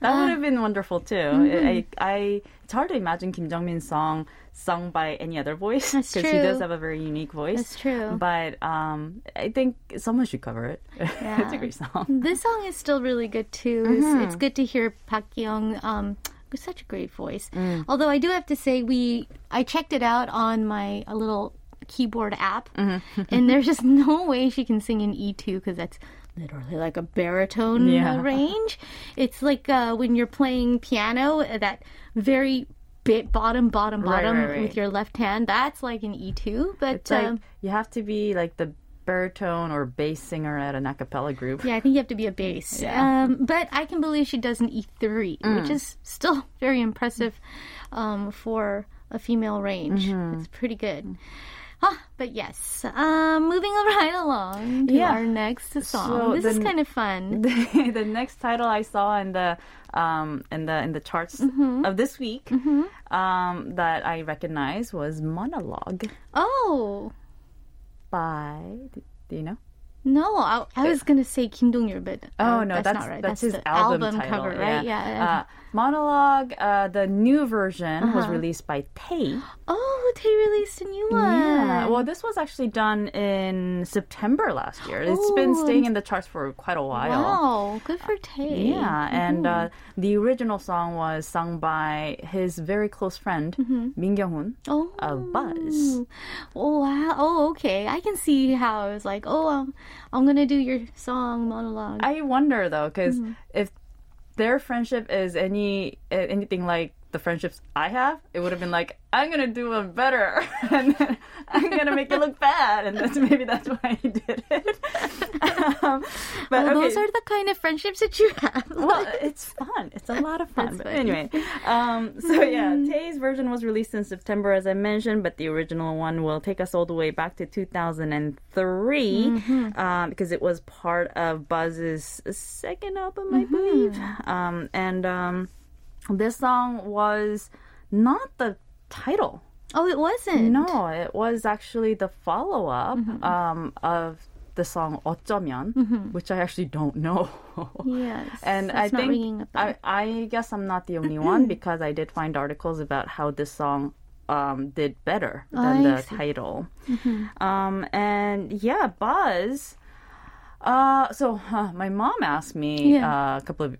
that would have been wonderful too. Mm-hmm. I, I, it's hard to imagine Kim Jong Min's song sung by any other voice That's because he does true. have a very unique voice. That's true. But um, I think someone should cover it. it's a great song. This song is still really good too. It's, Mm-hmm. it's good to hear Park Young. Um, with such a great voice. Mm. Although I do have to say, we I checked it out on my a little keyboard app, Mm-hmm. and there's just no way she can sing in E2 because that's literally like a baritone Yeah. range. It's like uh, when you're playing piano, uh, that very bit bottom, bottom, Right, bottom right, right. with your left hand. That's like an E2, but. Like um, you have to be like the baritone or bass singer at an a cappella group. Yeah, I think you have to be a bass. Yeah. Mm. Um, but I can believe she does an E3, which is still very impressive um, for a female range. Mm-hmm. It's pretty good. Ah, but yes, um, moving right along to Yeah. our next song. So this is kind of fun. the, the next title I saw in the um, in the in the charts Mm-hmm. of this week um, that I recognized was Monologue Oh by do you know? no, I, I was gonna say Kim Dong Ryul, but uh, Oh no, that's, that's not right. That's, That's, his album, album title, cover, right? Yeah. Uh, Monologue, uh, the new version Uh-huh. was released by Tei. oh, they released a new one. Yeah. Well, this was actually done in September last year. It's been Oh, staying in the charts for quite a while. wow, good for Tei. Yeah, and uh, the original song was sung by his very close friend Min Kyung-hoon Oh, of Buzz. Oh wow! Oh, okay. I can see how I was like, oh, um, I'm gonna do your song monologue. I wonder though, because Mm-hmm. if their friendship is any anything like the friendships I have, it would have been like I'm gonna do one better, and then I'm gonna make it look bad, and that's maybe that's why he did it. um, but oh, okay. those are the kind of friendships that you have. well, it's fun. It's a lot of fun. But anyway, um, so yeah, Tei's version was released in September, as I mentioned, but the original one will take us all the way back to 2003 um, because it was part of Buzz's second album, I believe. Um, and um, this song was not the title. oh, it wasn't. No, it was actually the follow up Mm-hmm. um, of the song 어쩌면, which I actually don't know. Yes. And that's I not ringing think a bell. I, I guess I'm not the only one because I did find articles about how this song um, did better than I the see. title. Um, and yeah, Buzz. Uh, so huh, my mom asked me Yeah. uh, a couple of.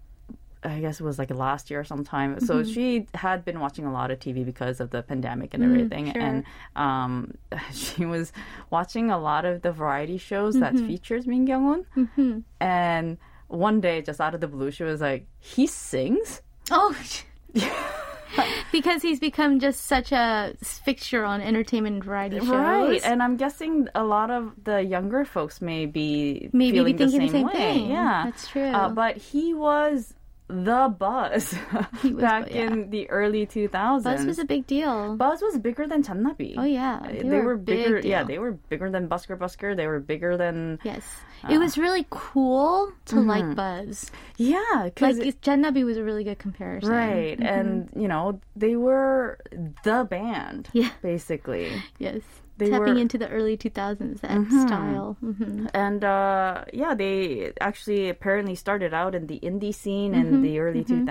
I guess it was like last year or sometime. So Mm-hmm. she had been watching a lot of TV because of the pandemic and Mm, everything, sure. and um, she was watching a lot of the variety shows that Mm-hmm. features Min Kyung-hoon. And one day, just out of the blue, she was like, "He sings." oh, because he's become just such a fixture on entertainment and variety shows. Right, and I'm guessing a lot of the younger folks may be Maybe be thinking the same, same way. thing. Yeah, That's true. Uh, but he was the buzz back yeah. in the early 2000s. Buzz was a big deal. Buzz was bigger than Jannabi. Oh, yeah. Uh, They they, were were, bigger. Yeah, they were bigger than Busker Busker. They were bigger than Yes. Uh, it was really cool to mm-hmm. like Buzz. yeah, Like because Jannabi was a really good comparison. right, mm-hmm. and you know they were the band. Yeah. basically. Yes. They Tapping were- Mm-hmm. into the early 2000s, that style. hmm And uh, yeah, they actually apparently started out in the indie scene in the early 2000s.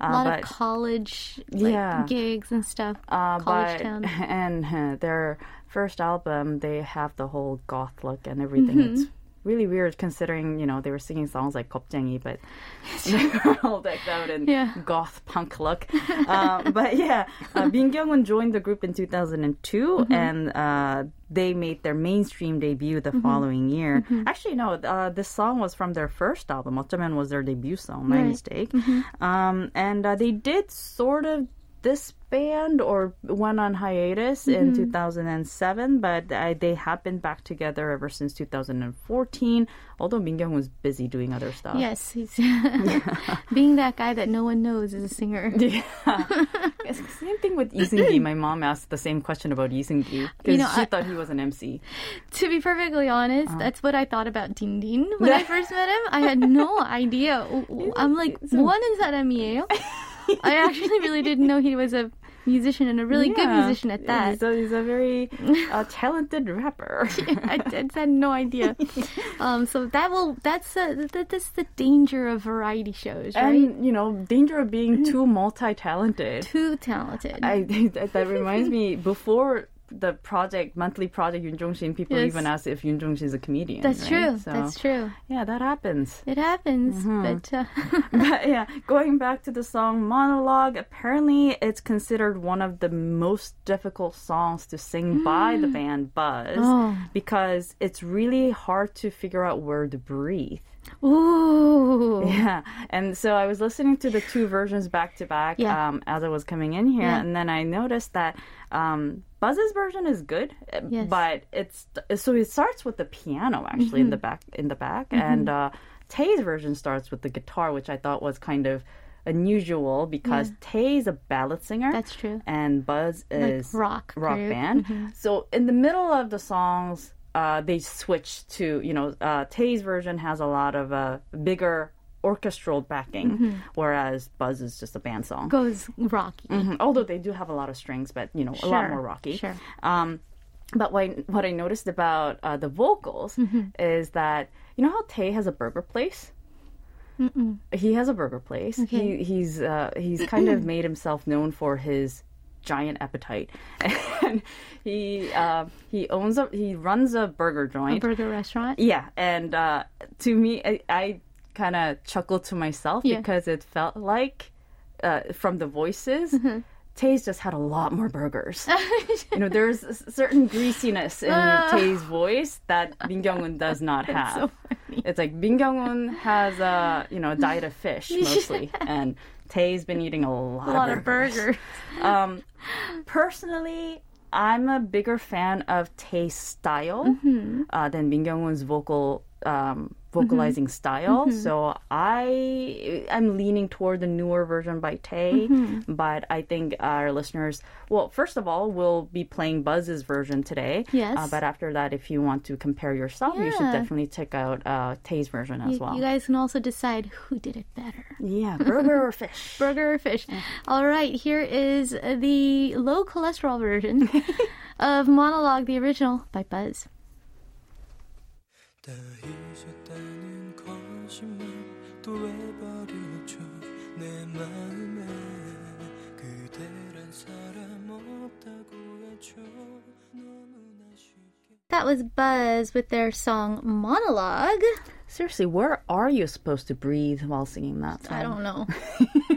Uh, Mm-hmm. A lot but, of college like, Yeah. gigs and stuff. uh, college but town. and uh, their first album, they have the whole goth look and everything. Mm-hmm. It's really weird considering you know they were singing songs like Kopjengi, but they were all decked out in yeah. goth punk look. um, but yeah, uh, Min Kyung-hoon joined the group in 2002, mm-hmm. and uh, they made their mainstream debut the mm-hmm. following year. Mm-hmm. Actually, no, uh, this song was from their first album. Ottoman was their debut song. My right. mistake. Mm-hmm. Um, and uh, they did sort of this band or went on hiatus mm-hmm. in 2007, but I, they have been back together ever since 2014. Although Mingyong was busy doing other stuff. Yes, he's being that guy that no one knows is a singer. Yeah. same thing with Lee Seung-gi. My mom asked the same question about Lee Seung-gi because you know, she I, thought he was an MC. To be perfectly honest, uh. that's what I thought about Ding Ding when I first met him. I had no idea. I'm like, what is that, MI에요? I actually really didn't know he was a musician and a really good musician at that. He's a, he's a very uh, talented rapper. I, I just had no idea. Um, so that will that's uh, that, that's the danger of variety shows, right? and, you know, danger of being too multi-talented. Too talented. I that, that reminds me before the project monthly project Yoon Jong Shin people Yes. even asked if Yoon Jong Shin is a comedian. that's right? true. So, That's true. Yeah, that happens. It happens, Mm-hmm. but uh, but yeah, going back to the song Monologue, apparently it's considered one of the most difficult songs to sing by the band Buzz Oh. because it's really hard to figure out where to breathe. Ooh, Yeah, and so I was listening to the two versions back to back Yeah. um, as I was coming in here, Yeah. and then I noticed that um, Buzz's version is good, uh, Yes. but it's so it starts with the piano actually in the Mm-hmm. back in the back, and uh, Tei's version starts with the guitar, which I thought was kind of unusual because Tei's a ballad singer. that's true. And Buzz is rock rock group. band. So in the middle of the songs, uh, they switch to you know uh, Tei's version has a lot of uh, bigger orchestral backing, whereas Buzz is just a band song. Goes rocky. Mhm. Although they do have a lot of strings, but you know a lot more rocky. sure. Um, but what I, what I noticed about uh, the vocals Mm-hmm. is that you know how Tei has a burger place. He has a burger place. Okay. He, he's uh, he's kind of made himself known for his giant appetite, and he uh, he owns a he runs a burger A joint. burger restaurant. Yeah, and uh, to me, I, I kind of chuckled to myself Yeah. because it felt like uh, from the voices. Mm-hmm. Tei's just had a lot more burgers. you know, there's a certain greasiness in Ah. Tei's voice that Min Kyung-hoon does not have. so funny. It's like Min Kyung-hoon has a you know diet of fish mostly, and Tei's been eating a lot, A lot of of burgers. burgers. Um, personally, I'm a bigger fan of Tei's style uh, than Min Kyung-hoon's vocal um, vocalizing style. So I I'm leaning toward the newer version by Tei, but I think our listeners, well, first of all, we'll be playing Buzz's version today. Yes. Uh, but after that, if you want to compare yourself, you should definitely check out uh, Tei's version as You, well. you guys can also decide who did it better. yeah, burger or fish. Burger or fish? All right, here is the low cholesterol version of Monologue, the original by Buzz. 다 잊었다는 거짓말 또 왜 버렸죠 내 마음에 그대란 사람 없다고 했죠 너무나 쉽게 That was Buzz with their song Monologue. Seriously, where are you supposed to breathe while singing that song? I don't know.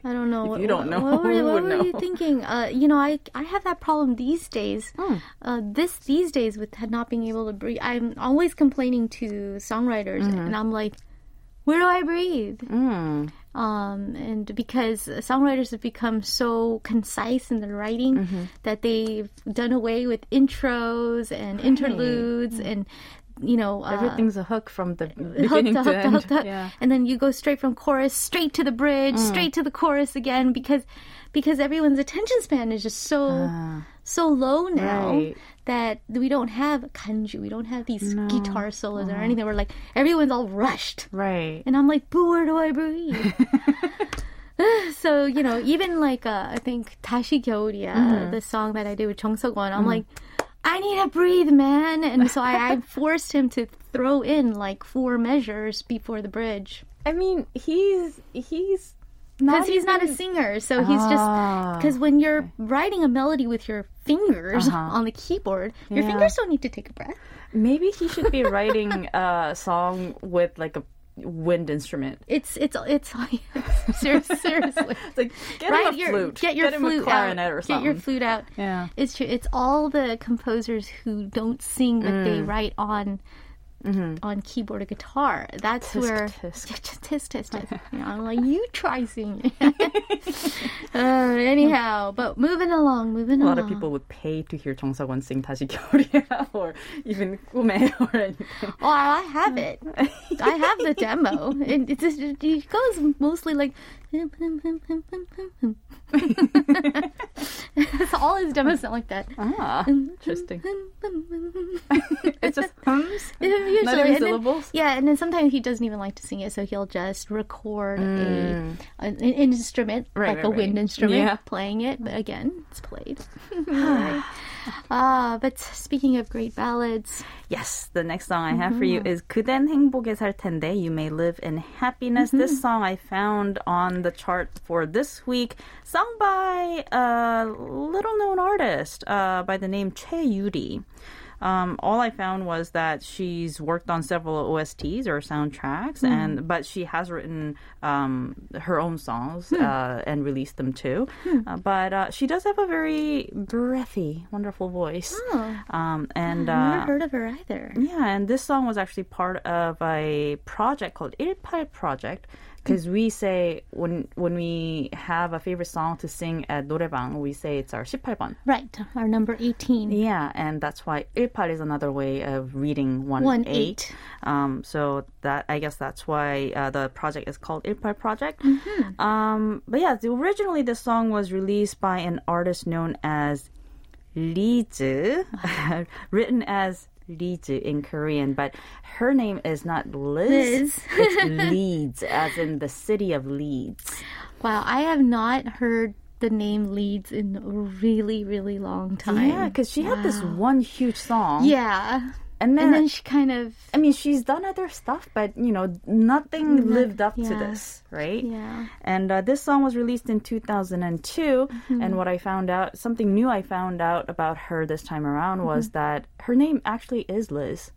I don't know. If you don't know, what, were, who what were you know? thinking? Uh, you know, I I have that problem these days. Hmm. Uh, this these days with not being able to breathe. I'm always complaining to songwriters, Mm-hmm. and I'm like, where do I breathe? Mm. Um, and because songwriters have become so concise in their writing Mm-hmm. that they've done away with intros and interludes and you know, uh, everything's a hook from the beginning hook to, to, hook hook yeah. and then you go straight from chorus straight to the bridge, mm. straight to the chorus again because because everyone's attention span is just so uh, so low now right. that we don't have kanji, we don't have these no. guitar solos or uh-huh. anything. We're like everyone's all rushed, right? And I'm like, boo, where do I breathe? so you know, even like uh, I think Tashi Gyeoria, mm-hmm. the song that I did with Chung Seok Won, I'm mm-hmm. like I need to breathe, man, and so I, I forced him to throw in like four measures before the bridge I mean, he's he's not because he's not a singer, so he's just Ah, because when you're writing a melody with your fingers on the keyboard, your Uh-huh. Yeah. fingers don't need to take a breath. Maybe he should be writing a song with like a wind instrument. It's it's it's seriously. seriously. It's like get right, him a your, flute. get your him flute clarinet out. or Get your flute out. Yeah. It's true. It's all the composers who don't sing but Mm. they write on mm-hmm. on keyboard or guitar. That's tisk, where tisk. tisk tisk tisk. you I'm like, you try singing. uh, anyhow, but moving along, moving along. A lot along. of people would pay to hear Chung Seok Won sing 다시 or even 꿈에 or anything. Oh, I have it. I have the demo. It, it, just, it goes mostly like that's all his demos sound like that. Ah, interesting. It's just hums. Usually, Not even and then- syllables? yeah, and then sometimes he doesn't even like to sing it, so he'll just record a an, an instrument, Mm. Right, like right, a wind right. instrument, Yeah. playing it. But again, it's played. Ah, but speaking of great ballads, Yes, the next song I have for Mm-hmm. you is 그댄 행복에 살 텐데 You May Live in Happiness. Mm-hmm. This song I found on the chart for this week, sung by a little known artist uh, by the name Che Yuri. Um, all I found was that she's worked on several OSTs or soundtracks, Mm. and but she has written um, her own songs Hmm. uh, and released them too. Uh, but uh, she does have a very breathy, wonderful voice. Um, and I've uh, never heard of her either. yeah, and this song was actually part of a project called 18 Project Because we say when when we have a favorite song to sing at 노래방, we say it's our 18번. Right, our number eighteen. Yeah, and that's why 18 is another way of reading one, One eight. eight. Um, so that I guess that's why uh, the project is called 18 Project. Mm-hmm. Um, but yeah, the- originally this song was released by an artist known as Lizi, written as Lizi in Korean, but her name is not Liz. Liz. it's Leeds, as in the city of Leeds. Wow, I have not heard the name Leeds in a really, really long time. Yeah, because she had this one huge song. Yeah. And then, And then she kind of I mean, she's done other stuff, but you know, nothing lived up to this, right? Yeah. And uh, this song was released in 2002. Mm-hmm. And what I found out, something new I found out about her this time around was Mm-hmm. that her name actually is Liz.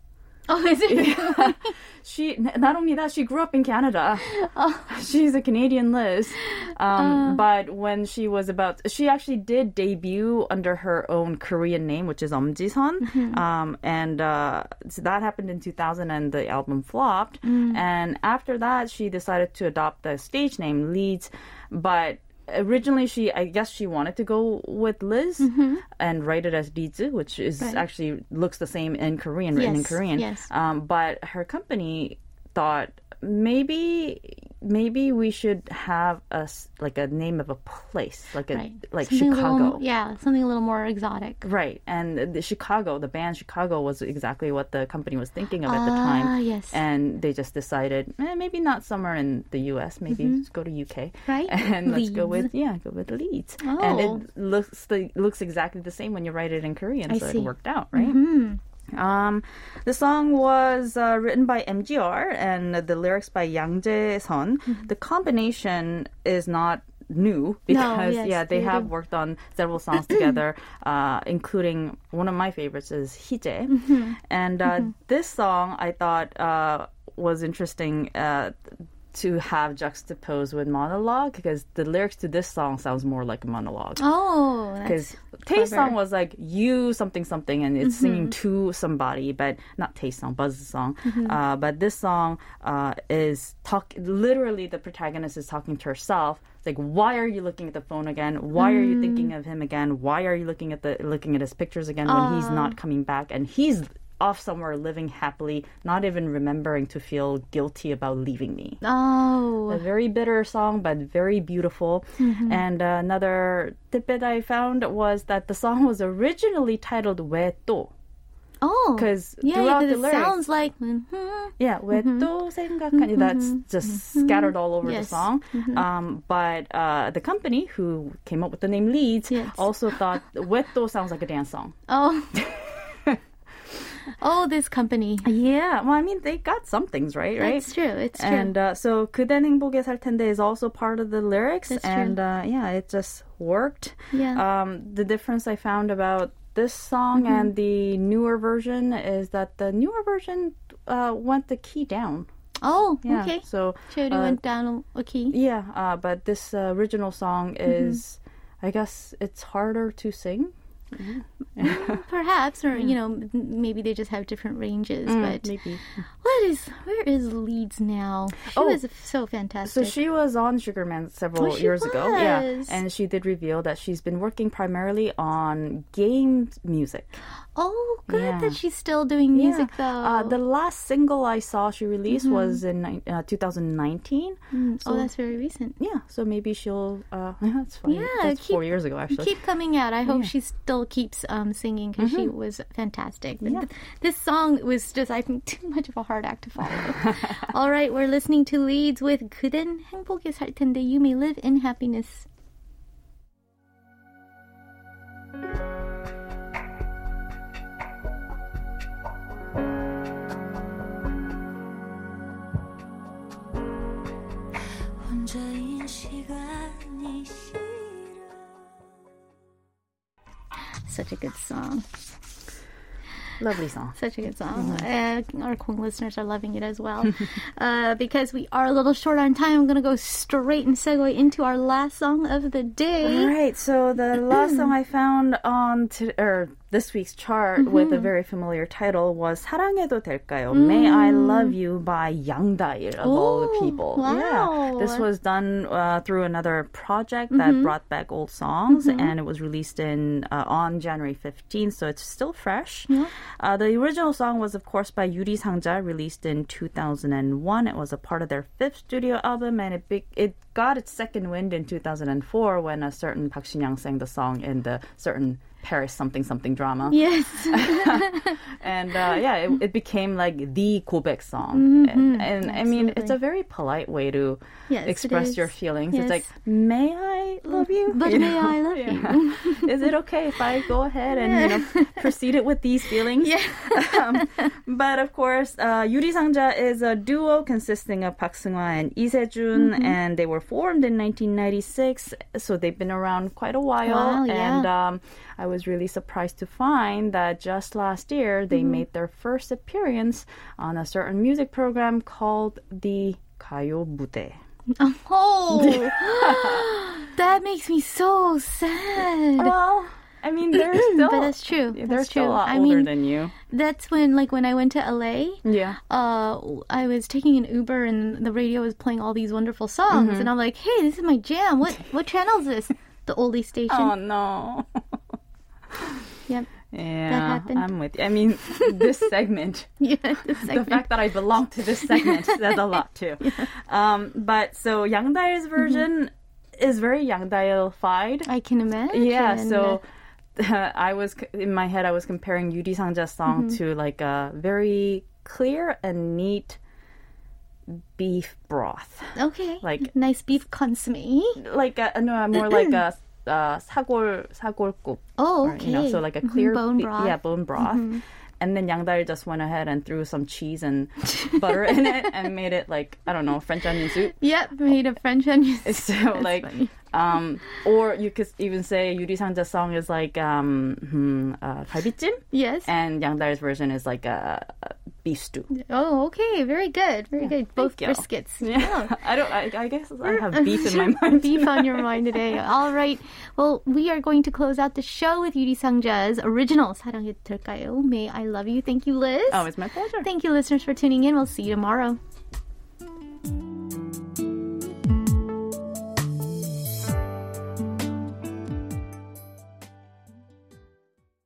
Oh, is it? She not only that, she grew up in Canada. Oh. She's a Canadian Liz. Uh. Um, but when she was about, she actually did debut under her own Korean name, which is Um Ji-sun. Mm-hmm. Um, and uh, so that happened in 2000, and the album flopped. Mm. And after that, she decided to adopt the stage name Leeds, but. Originally, she I guess she wanted to go with Liz Mm-hmm. and write it as Lizu, which is actually looks the same in Korean, written in Korean. yes. Um, but her company thought maybe maybe we should have a like a name of a place, like a Right. like Something Chicago. little- yeah, something a little more exotic. Right, and the Chicago, the band Chicago, was exactly what the company was thinking of at the Ah, time. yes. and they just decided eh, maybe not somewhere in the U.S., maybe let's go to UK, Mm-hmm. Right. And let's go with yeah, go with Leeds, oh. and Oh. it looks the, looks exactly the same when you write it in Korean, I so see. it worked out, right? Um, the song was uh, written by MGR and the lyrics by Yang Jae-sun. Mm-hmm. The combination is not new because yes, yeah they have do. worked on several songs together uh, including one of my favorites is Hee-jae Mm-hmm. and uh, this song I thought uh, was interesting uh, to have juxtaposed with monologue because the lyrics to this song sounds more like a monologue Oh, because Tei's song was like you something something, and it's singing to somebody, but not Tei's song, Buzz's song. Uh, but this song uh, is talk. Literally, the protagonist is talking to herself. It's like, why are you looking at the phone again? Why are you thinking of him again? Why are you looking at the looking at his pictures again when he's not coming back? And he's off somewhere living happily, not even remembering to feel guilty about leaving me. Oh. A very bitter song, but very beautiful. Mm-hmm. And uh, another tidbit I found was that the song was originally titled "Wetto." To. Oh, because yeah, throughout the lyrics, sounds like mm-hmm, yeah, "Wetto" mm-hmm, mm-hmm, that's just mm-hmm, scattered all over yes, the song. Mm-hmm. Um, but uh, the company who came up with the name Leeds yes. also thought Wetto sounds like a dance song. Oh. oh, this company. Yeah, well, I mean, they got some things right, right? It's true. It's true. And uh, so 그댄 행복에 살 텐데 is also part of the lyrics, That's true. and uh, yeah, it just worked. Yeah. Um, the difference I found about this song Mm-hmm. and the newer version is that the newer version uh, went the key down. oh, Yeah. okay. So Jody uh, went down a key. yeah, uh, but this uh, original song Mm-hmm. is, I guess, it's harder to sing. Perhaps, or you know, maybe they just have different ranges. but Mm, Maybe. what is where is Leeds now? She Oh. was so fantastic. So she was on Sugarman several Oh, years ago. Yeah. And she did reveal that she's been working primarily on game music. Oh, good yeah. that she's still doing music yeah. though. Uh, the last single I saw she released mm-hmm. was in uh, 2019. Mm. So, oh, that's very recent. Yeah, so maybe she'll. Uh, that's funny. Yeah, that's keep, four years ago actually. Keep coming out. I hope yeah. she still keeps um, singing because mm-hmm. she was fantastic. Yeah. This song was just I think too much of a hard act to follow. All right, we're listening to Leeds with 그댄 행복에 살 텐데. you may live in happiness. Such a good song. Lovely song. Such a good song. Mm-hmm. Uh, our Kong listeners are loving it as well. uh, because we are a little short on time, I'm going to go straight and segue into our last song of the day. All right, so the last song I found on to, or this week's chart mm-hmm. with a mm-hmm. very familiar title was 사랑해도 될까요? Mm. May I Love You by Yang Dail of Ooh, all the people. Wow. Yeah, this was done uh, through another project that mm-hmm. brought back old songs, mm-hmm. and it was released in uh, on January 15th, so it's still fresh. Yeah. Uh, the original song was, of course, by Yuri Sangja, released in 2001. It was a part of their fifth studio album, and it be- it got its second wind in 2004 when a certain Park Shin Yang sang the song in the certain Paris something something drama. Yes. And uh, yeah, it, it became like the 고백 song. And, and I mean, it's a very polite way to Yes, express your feelings. Yes. It's like, may I love you? But You may know? I love Yeah. you? Is it okay if I go ahead and you know proceed it with these feelings? Yeah. um, but of course, uh, Yuri Sangja is a duo consisting of Park Seung-hwa and Lee Se-jun, Mm-hmm. and they were formed in 1996, so they've been around quite a while. Wow, yeah. And um, I was really surprised to find that just last year they Mm-hmm. made their first appearance on a certain music program called the Gayo Mudae. Oh, that makes me so sad. Well, I mean, they're still. but that's true. They're That's still true. a lot I older mean, than you. that's when, like, when I went to LA, Yeah. uh, I was taking an Uber and the radio was playing all these wonderful songs, Mm-hmm. and I'm like, "Hey, this is my jam. What what channel is this? The oldie station." Oh no. Yep. Yeah. I'm with you. I mean, this segment, Yeah. This the fact that I belong to this segment says a lot too. Um, but so Yang Dail's version is very Yang Dail-fied. I can imagine. Yeah, so I was in my head. I was comparing Yuri Sangja's song Mm-hmm. to like a very clear and neat beef broth, okay, like- nice beef consomme. like a no, more like a uh, 사골 사골국. Oh, or, okay. you know, so like a Mhm, clear bone be- broth. Mm-hmm. yeah, bone broth. And then Yang Dail just went ahead and threw some cheese and butter in it and made it like I don't know French onion soup. Yep, made of French onions. So That's like, funny. um, or you could even say Yuri Sangja's song is like um, hmm, uh, 갈비찜, Yes. and Yang Dail's version is like a, a beef stew. Oh, okay. Very good. Very good. Both you. briskets. Yeah, I don't. I, I guess I have beef in my mind. beef on your mind today. All right. Well, we are going to close out the show with Yuri Sangja's original 사랑이 될까요? May I love you. Thank you, Liz. Oh, it's my pleasure. Thank you, listeners, for tuning in. We'll see you tomorrow.